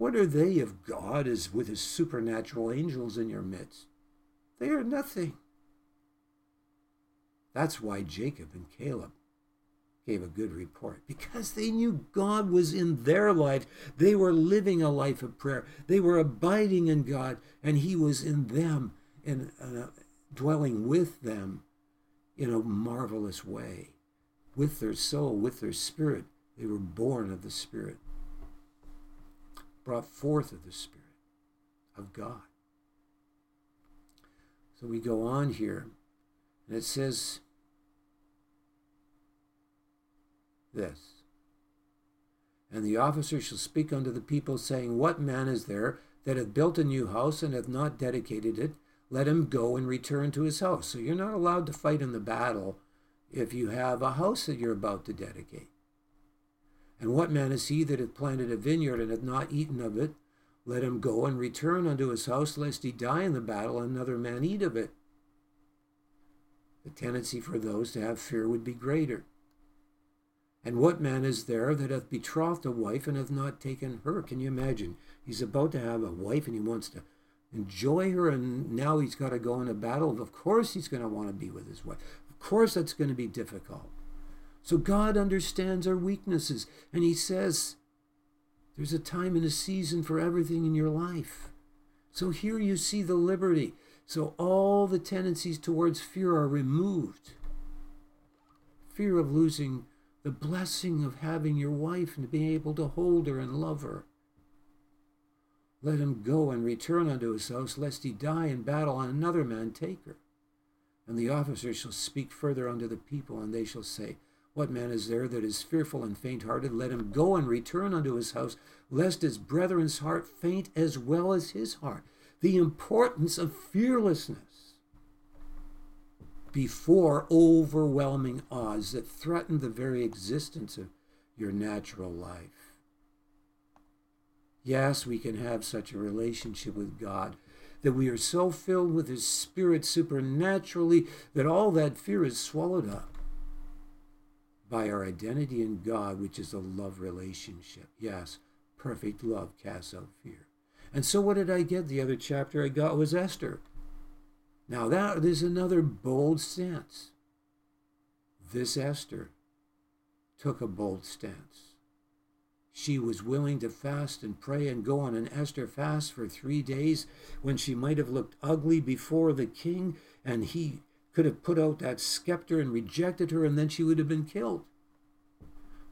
What are they if God is with his supernatural angels in your midst? They are nothing. That's why Jacob and Caleb gave a good report because they knew God was in their life. They were living a life of prayer. They were abiding in God, and He was in them and uh, dwelling with them in a marvelous way. With their soul, with their spirit, they were born of the Spirit brought forth of the Spirit of God. So we go on here, and it says this And the officer shall speak unto the people, saying, What man is there that hath built a new house and hath not dedicated it? Let him go and return to his house. So you're not allowed to fight in the battle if you have a house that you're about to dedicate. And what man is he that hath planted a vineyard and hath not eaten of it? Let him go and return unto his house, lest he die in the battle, and another man eat of it. The tendency for those to have fear would be greater. And what man is there that hath betrothed a wife and hath not taken her? Can you imagine? He's about to have a wife and he wants to enjoy her, and now he's got to go in a battle. Of course, he's going to want to be with his wife. Of course, that's going to be difficult. So, God understands our weaknesses, and He says, There's a time and a season for everything in your life. So, here you see the liberty. So, all the tendencies towards fear are removed. Fear of losing the blessing of having your wife and being able to hold her and love her. Let him go and return unto his house, lest he die in battle and another man take her. And the officer shall speak further unto the people, and they shall say, What man is there that is fearful and faint hearted? Let him go and return unto his house, lest his brethren's heart faint as well as his heart. The importance of fearlessness before overwhelming odds that threaten the very existence of your natural life. Yes, we can have such a relationship with God that we are so filled with His Spirit supernaturally that all that fear is swallowed up by our identity in God, which is a love relationship. Yes, perfect love casts out fear. And so, what did I get? The other chapter I got was Esther. Now, that is another bold stance. This Esther took a bold stance. She was willing to fast and pray and go on an Esther fast for three days when she might have looked ugly before the king and he could have put out that scepter and rejected her and then she would have been killed.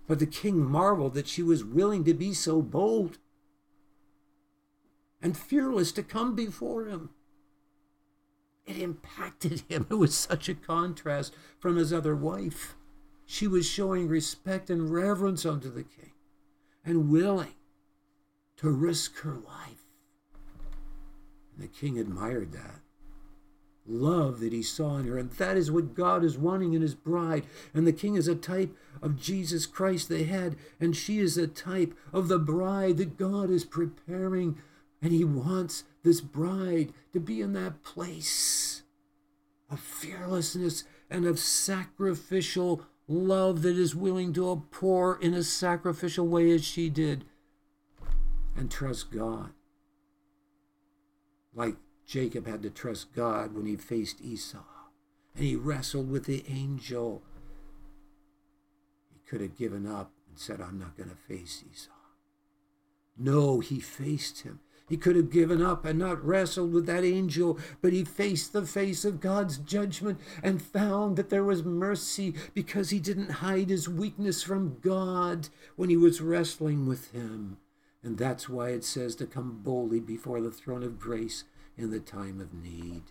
But the king marveled that she was willing to be so bold and fearless to come before him. It impacted him. It was such a contrast from his other wife. She was showing respect and reverence unto the king and willing to risk her life. The king admired that. Love that he saw in her. And that is what God is wanting in his bride. And the king is a type of Jesus Christ, the head. And she is a type of the bride that God is preparing. And he wants this bride to be in that place of fearlessness and of sacrificial love that is willing to pour in a sacrificial way as she did and trust God. Like Jacob had to trust God when he faced Esau and he wrestled with the angel. He could have given up and said, I'm not going to face Esau. No, he faced him. He could have given up and not wrestled with that angel, but he faced the face of God's judgment and found that there was mercy because he didn't hide his weakness from God when he was wrestling with him. And that's why it says to come boldly before the throne of grace in the time of need.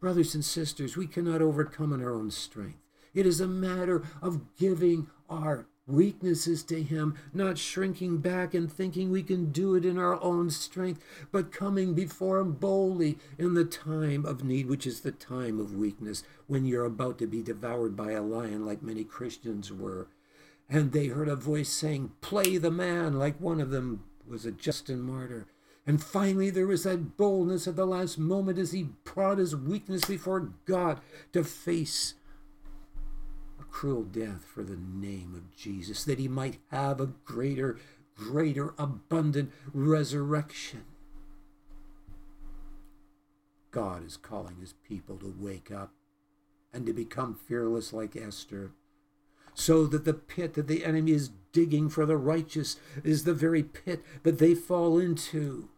Brothers and sisters, we cannot overcome in our own strength. It is a matter of giving our weaknesses to Him, not shrinking back and thinking we can do it in our own strength, but coming before Him boldly in the time of need, which is the time of weakness, when you're about to be devoured by a lion, like many Christians were. And they heard a voice saying, Play the man, like one of them was a Justin Martyr. And finally, there was that boldness at the last moment as he brought his weakness before God to face a cruel death for the name of Jesus, that he might have a greater, greater, abundant resurrection. God is calling his people to wake up and to become fearless like Esther, so that the pit that the enemy is digging for the righteous is the very pit that they fall into.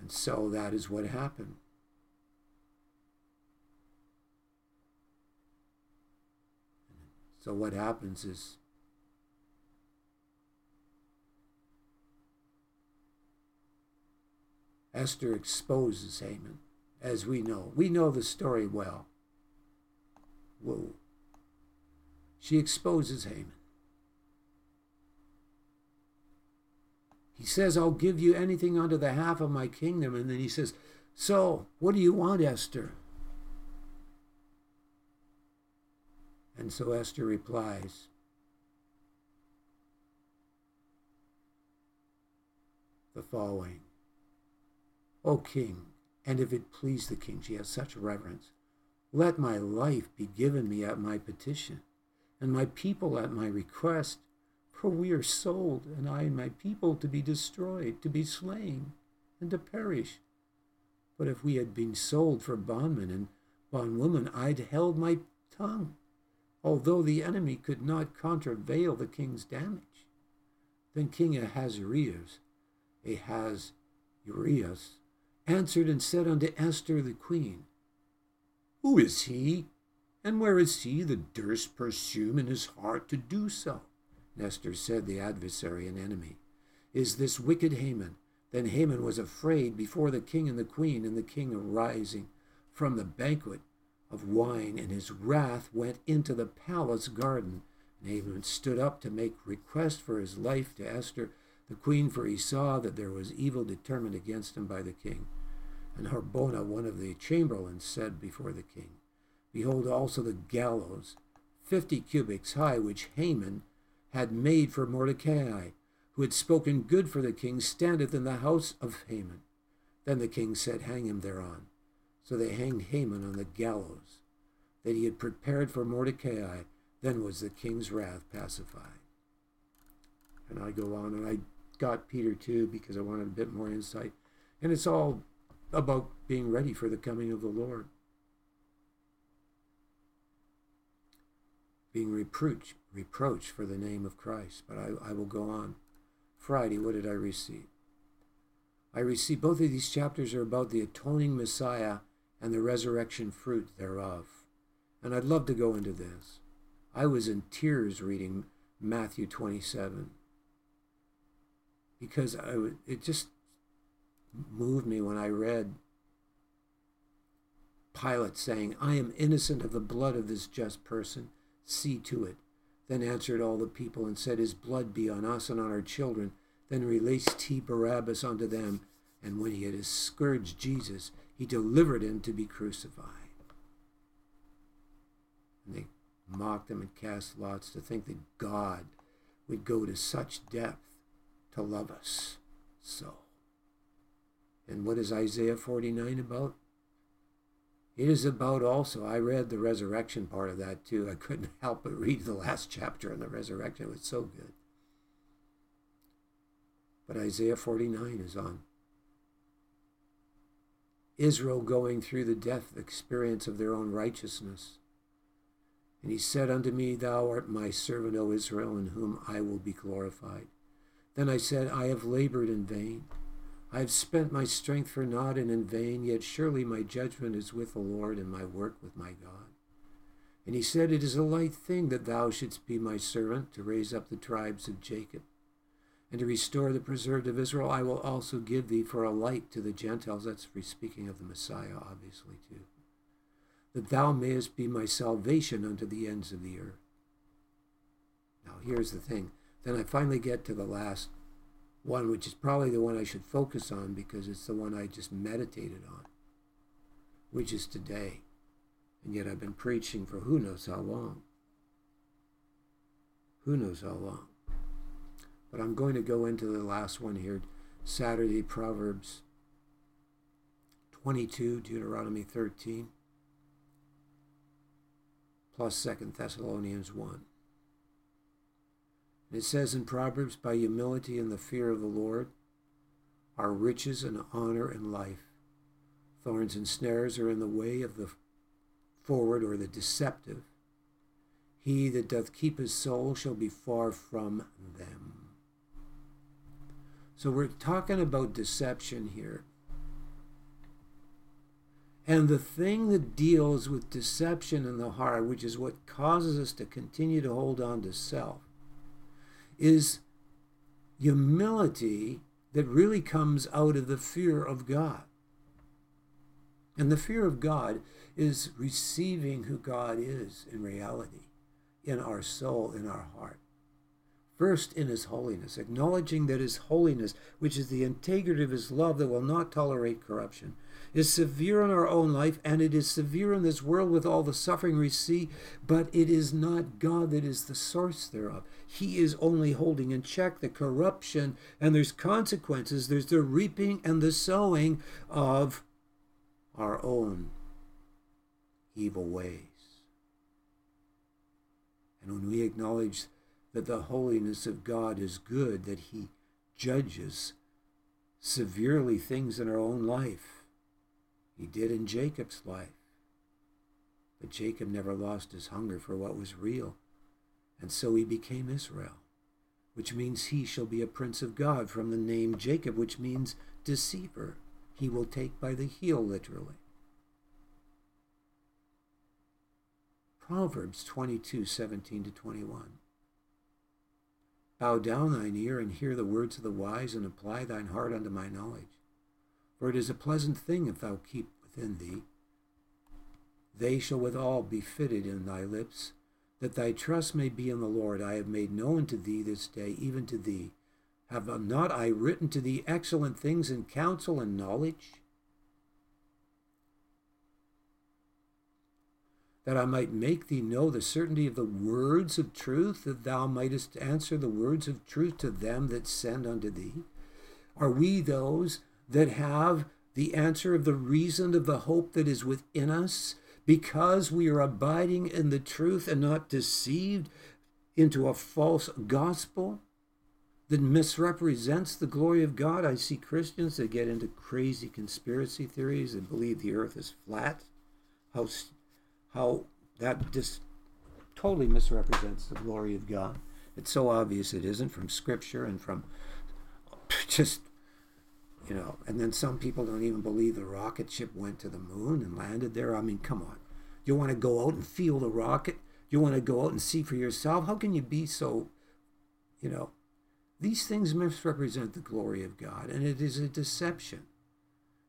And so that is what happened. So what happens is Esther exposes Haman, as we know. We know the story well. Whoa. She exposes Haman. He says, I'll give you anything under the half of my kingdom. And then he says, So, what do you want, Esther? And so Esther replies, the following O king, and if it please the king, she has such reverence, let my life be given me at my petition, and my people at my request, for we are sold, and I and my people to be destroyed, to be slain, and to perish. But if we had been sold for bondmen and bondwomen, I'd held my tongue, although the enemy could not contravail the king's damage. Then King Ahasuerus, Ahaz answered and said unto Esther the queen, Who is he, and where is he that durst presume in his heart to do so? And Esther said, The adversary and enemy is this wicked Haman. Then Haman was afraid before the king and the queen, and the king arising from the banquet of wine, and his wrath went into the palace garden. And Haman stood up to make request for his life to Esther the queen, for he saw that there was evil determined against him by the king. And Harbona, one of the chamberlains, said before the king, Behold also the gallows, fifty cubits high, which Haman had made for Mordecai, who had spoken good for the king, standeth in the house of Haman. Then the king said, Hang him thereon. So they hanged Haman on the gallows that he had prepared for Mordecai. Then was the king's wrath pacified. And I go on, and I got Peter too because I wanted a bit more insight. And it's all about being ready for the coming of the Lord. Being reproached, reproached for the name of Christ. But I, I will go on. Friday, what did I receive? I received both of these chapters are about the atoning Messiah and the resurrection fruit thereof. And I'd love to go into this. I was in tears reading Matthew 27 because I, it just moved me when I read Pilate saying, I am innocent of the blood of this just person. See to it. Then answered all the people and said, His blood be on us and on our children. Then released he Barabbas unto them. And when he had scourged Jesus, he delivered him to be crucified. And they mocked him and cast lots to think that God would go to such depth to love us so. And what is Isaiah 49 about? It is about also, I read the resurrection part of that too. I couldn't help but read the last chapter on the resurrection. It was so good. But Isaiah 49 is on Israel going through the death experience of their own righteousness. And he said unto me, Thou art my servant, O Israel, in whom I will be glorified. Then I said, I have labored in vain. I have spent my strength for naught and in vain, yet surely my judgment is with the Lord and my work with my God. And he said, It is a light thing that thou shouldst be my servant to raise up the tribes of Jacob. And to restore the preserved of Israel, I will also give thee for a light to the Gentiles. That's speaking of the Messiah, obviously, too. That thou mayest be my salvation unto the ends of the earth. Now, here's the thing then I finally get to the last one, which is probably the one I should focus on because it's the one I just meditated on, which is today. And yet I've been preaching for who knows how long. Who knows how long. But I'm going to go into the last one here Saturday, Proverbs 22, Deuteronomy 13, plus Second Thessalonians 1. It says in Proverbs, by humility and the fear of the Lord are riches and honor and life. Thorns and snares are in the way of the forward or the deceptive. He that doth keep his soul shall be far from them. So we're talking about deception here. And the thing that deals with deception in the heart, which is what causes us to continue to hold on to self, is humility that really comes out of the fear of God. And the fear of God is receiving who God is in reality, in our soul, in our heart. First, in his holiness, acknowledging that his holiness, which is the integrity of his love that will not tolerate corruption, is severe in our own life, and it is severe in this world with all the suffering we see, but it is not God that is the source thereof. He is only holding in check the corruption, and there's consequences. There's the reaping and the sowing of our own evil ways. And when we acknowledge that the holiness of God is good, that He judges severely things in our own life, He did in Jacob's life. But Jacob never lost his hunger for what was real, and so he became Israel, which means he shall be a prince of God from the name Jacob, which means deceiver. He will take by the heel, literally. Proverbs 22 17 to 21. Bow down thine ear and hear the words of the wise, and apply thine heart unto my knowledge. For it is a pleasant thing if thou keep within thee. They shall withal be fitted in thy lips, that thy trust may be in the Lord. I have made known to thee this day, even to thee. Have not I written to thee excellent things in counsel and knowledge? that I might make thee know the certainty of the words of truth, that thou mightest answer the words of truth to them that send unto thee? Are we those that have the answer of the reason of the hope that is within us because we are abiding in the truth and not deceived into a false gospel that misrepresents the glory of God? I see Christians that get into crazy conspiracy theories and believe the earth is flat. How how that just totally misrepresents the glory of God. It's so obvious it isn't from Scripture and from just, know, and then some people don't even believe the rocket ship went to the moon and landed there. I mean, come on. You want to go out and feel the rocket? You want to go out and see for yourself? How can you be so, you know? These things misrepresent the glory of God, and it is a deception.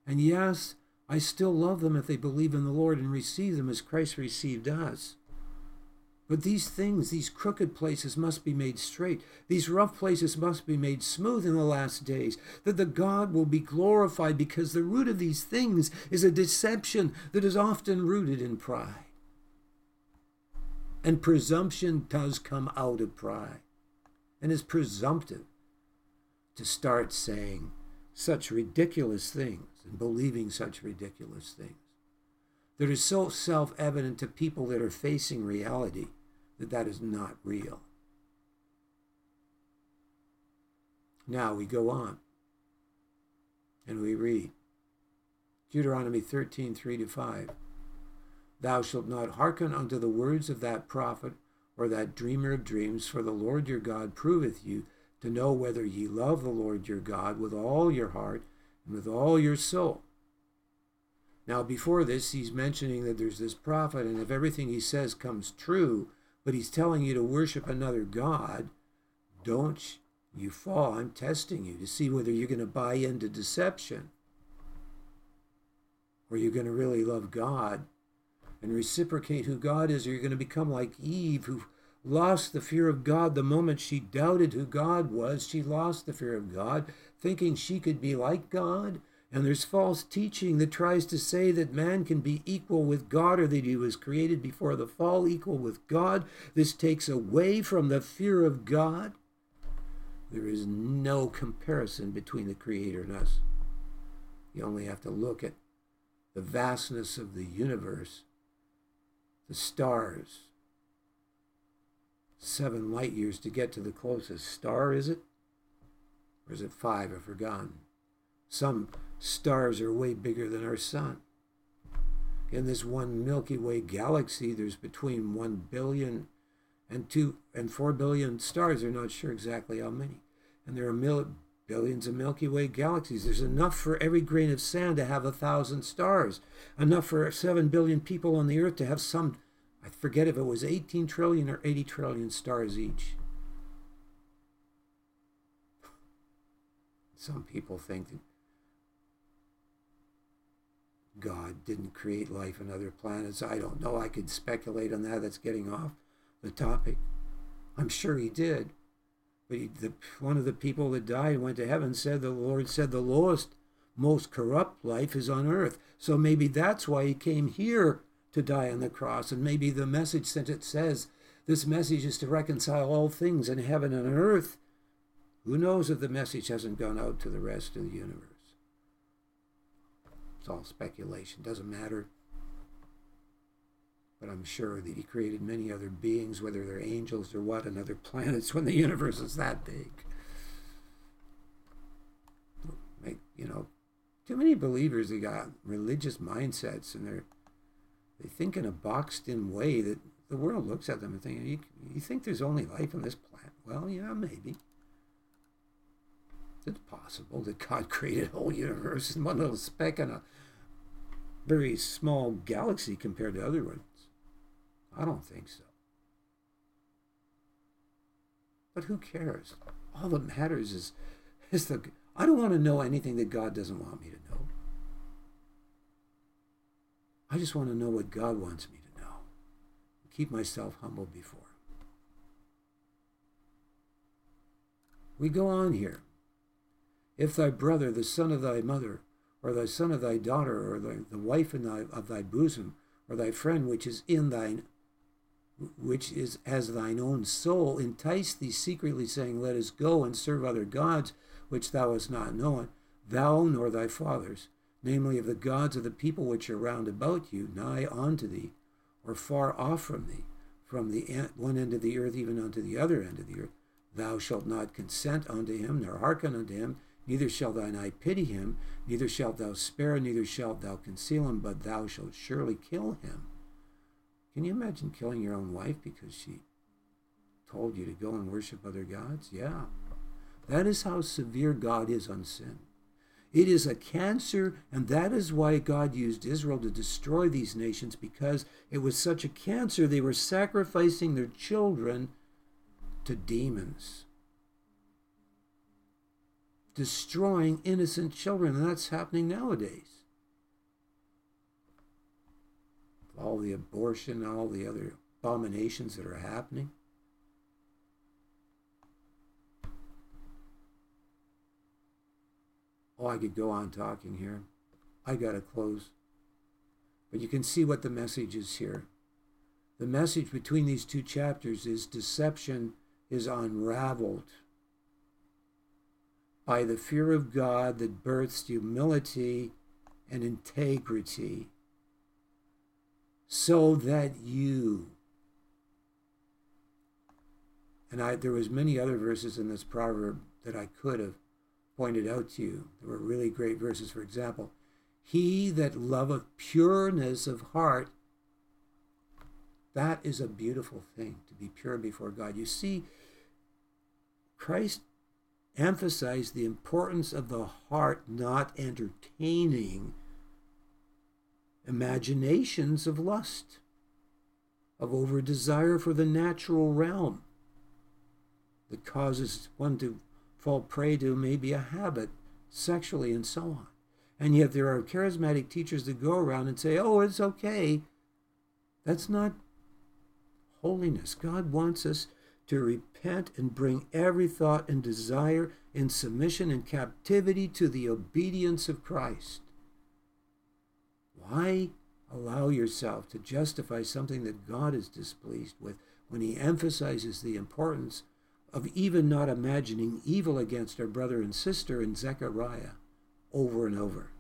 And yes, I still love them if they believe in the Lord and receive them as Christ received us. But these things, these crooked places must be made straight. These rough places must be made smooth in the last days, that the God will be glorified because the root of these things is a deception that is often rooted in pride. And presumption does come out of pride and is presumptive to start saying such ridiculous things and believing such ridiculous things that is so self evident to people that are facing reality that that is not real. Now we go on and we read Deuteronomy 13 3 to 5. Thou shalt not hearken unto the words of that prophet or that dreamer of dreams, for the Lord your God proveth you to know whether ye love the Lord your God with all your heart and with all your soul. Now, before this, he's mentioning that there's this prophet, and if everything he says comes true, but he's telling you to worship another God, don't you fall. I'm testing you to see whether you're going to buy into deception or you're going to really love God and reciprocate who God is, or you're going to become like Eve, who lost the fear of God the moment she doubted who God was. She lost the fear of God, thinking she could be like God. And there's false teaching that tries to say that man can be equal with God or that he was created before the fall, equal with God. This takes away from the fear of God. There is no comparison between the Creator and us. You only have to look at the vastness of the universe, the stars, seven light years to get to the closest star, is it? Or is it five? I've forgotten. Some stars are way bigger than our sun. In this one Milky Way galaxy, there's between one billion and two and four billion stars. They're not sure exactly how many. And there are mil- billions of Milky Way galaxies. There's enough for every grain of sand to have a thousand stars. Enough for seven billion people on the earth to have some I forget if it was 18 trillion or 80 trillion stars each. Some people think that God didn't create life on other planets. I don't know. I could speculate on that. That's getting off the topic. I'm sure he did. But he, the, one of the people that died went to heaven said, the Lord said, the lowest, most corrupt life is on earth. So maybe that's why he came here to die on the cross. And maybe the message sent it says, this message is to reconcile all things in heaven and earth. Who knows if the message hasn't gone out to the rest of the universe? It's all speculation, doesn't matter. But I'm sure that he created many other beings, whether they're angels or what, and other planets when the universe is that big. You know, too many believers they got religious mindsets and they're they think in a boxed in way that the world looks at them and thinking, you, you think there's only life on this planet? Well, yeah, maybe. It's possible that God created a whole universe in one little speck in a very small galaxy compared to other ones. I don't think so. But who cares? All that matters is, is the. I don't want to know anything that God doesn't want me to know. I just want to know what God wants me to know. Keep myself humble before. We go on here. If thy brother, the son of thy mother, or thy son of thy daughter, or the, the wife in thy, of thy bosom, or thy friend which is in thine, which is as thine own soul, entice thee secretly, saying, Let us go and serve other gods, which thou hast not known, thou nor thy fathers, namely of the gods of the people which are round about you, nigh unto thee, or far off from thee, from the one end of the earth even unto the other end of the earth. Thou shalt not consent unto him, nor hearken unto him, Neither shall thine eye pity him, neither shalt thou spare, neither shalt thou conceal him, but thou shalt surely kill him. Can you imagine killing your own wife because she told you to go and worship other gods? Yeah. That is how severe God is on sin. It is a cancer, and that is why God used Israel to destroy these nations because it was such a cancer. They were sacrificing their children to demons destroying innocent children, and that's happening nowadays. All the abortion, all the other abominations that are happening. Oh, I could go on talking here. I got to close. But you can see what the message is here. The message between these two chapters is deception is unraveled by the fear of God that births humility and integrity, so that you and I there was many other verses in this proverb that I could have pointed out to you. There were really great verses. For example, he that loveth pureness of heart, that is a beautiful thing to be pure before God. You see, Christ emphasize the importance of the heart not entertaining imaginations of lust, of over desire for the natural realm that causes one to fall prey to maybe a habit sexually and so on. And yet there are charismatic teachers that go around and say, oh, it's okay. That's not holiness. God wants us to repent and bring every thought and desire in submission and captivity to the obedience of Christ. Why allow yourself to justify something that God is displeased with when he emphasizes the importance of even not imagining evil against our brother and sister in Zechariah over and over?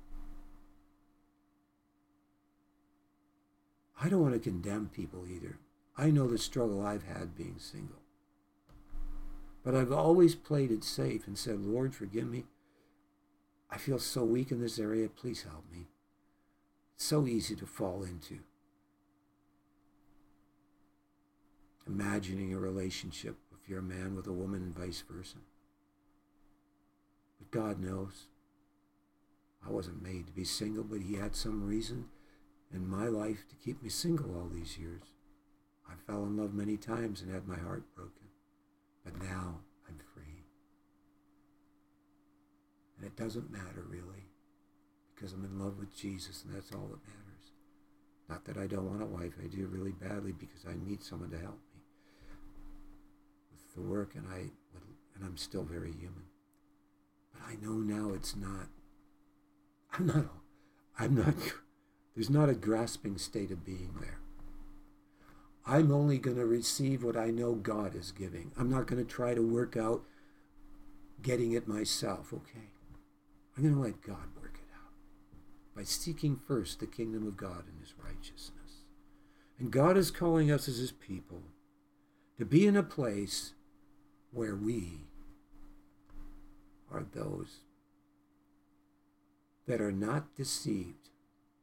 I don't want to condemn people either. I know the struggle I've had being single. But I've always played it safe and said, Lord, forgive me. I feel so weak in this area. Please help me. It's so easy to fall into. Imagining a relationship if you're a man with a woman and vice versa. But God knows. I wasn't made to be single, but He had some reason in my life to keep me single all these years. I fell in love many times and had my heart broken. But now I'm free. And it doesn't matter really, because I'm in love with Jesus, and that's all that matters. Not that I don't want a wife, I do really badly because I need someone to help me with the work, and I and I'm still very human. But I know now it's not. I'm not. I'm not. There's not a grasping state of being there. I'm only going to receive what I know God is giving. I'm not going to try to work out getting it myself. Okay. I'm going to let God work it out by seeking first the kingdom of God and his righteousness. And God is calling us as his people to be in a place where we are those that are not deceived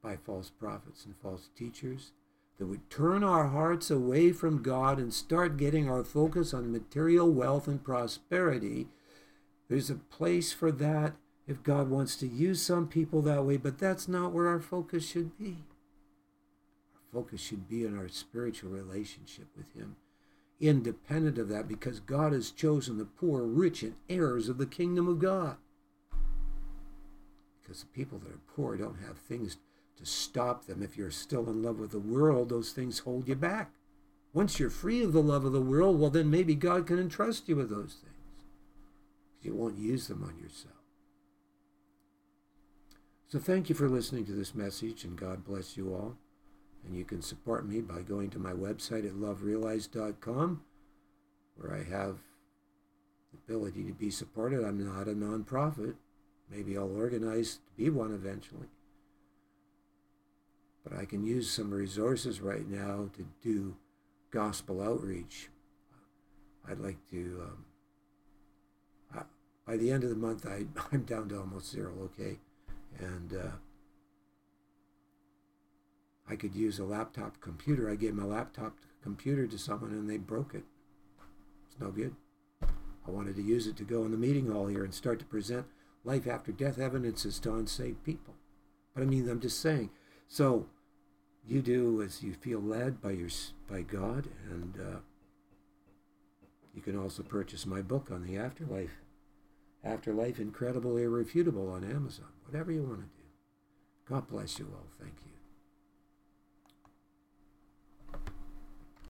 by false prophets and false teachers, that would turn our hearts away from God and start getting our focus on material wealth and prosperity. There's a place for that if God wants to use some people that way, but that's not where our focus should be. Our focus should be on our spiritual relationship with Him, independent of that, because God has chosen the poor, rich, and heirs of the kingdom of God. Because the people that are poor don't have things to stop them. If you're still in love with the world, those things hold you back. Once you're free of the love of the world, well, then maybe God can entrust you with those things. You won't use them on yourself. So thank you for listening to this message, and God bless you all. And you can support me by going to my website at loverealized.com, where I have the ability to be supported. I'm not a nonprofit. Maybe I'll organize to be one eventually. But I can use some resources right now to do gospel outreach. I'd like to, um, I, by the end of the month, I, I'm down to almost zero, okay? and uh, I could use a laptop computer. I gave my laptop computer to someone and they broke it. It's no good. I wanted to use it to go in the meeting hall here and start to present life after death evidences to unsaved people. But I mean, I'm just saying. So you do as you feel led by your by God, and uh, you can also purchase my book on the afterlife. Afterlife Incredible Irrefutable on Amazon. Whatever you want to do. God bless you all. Thank you.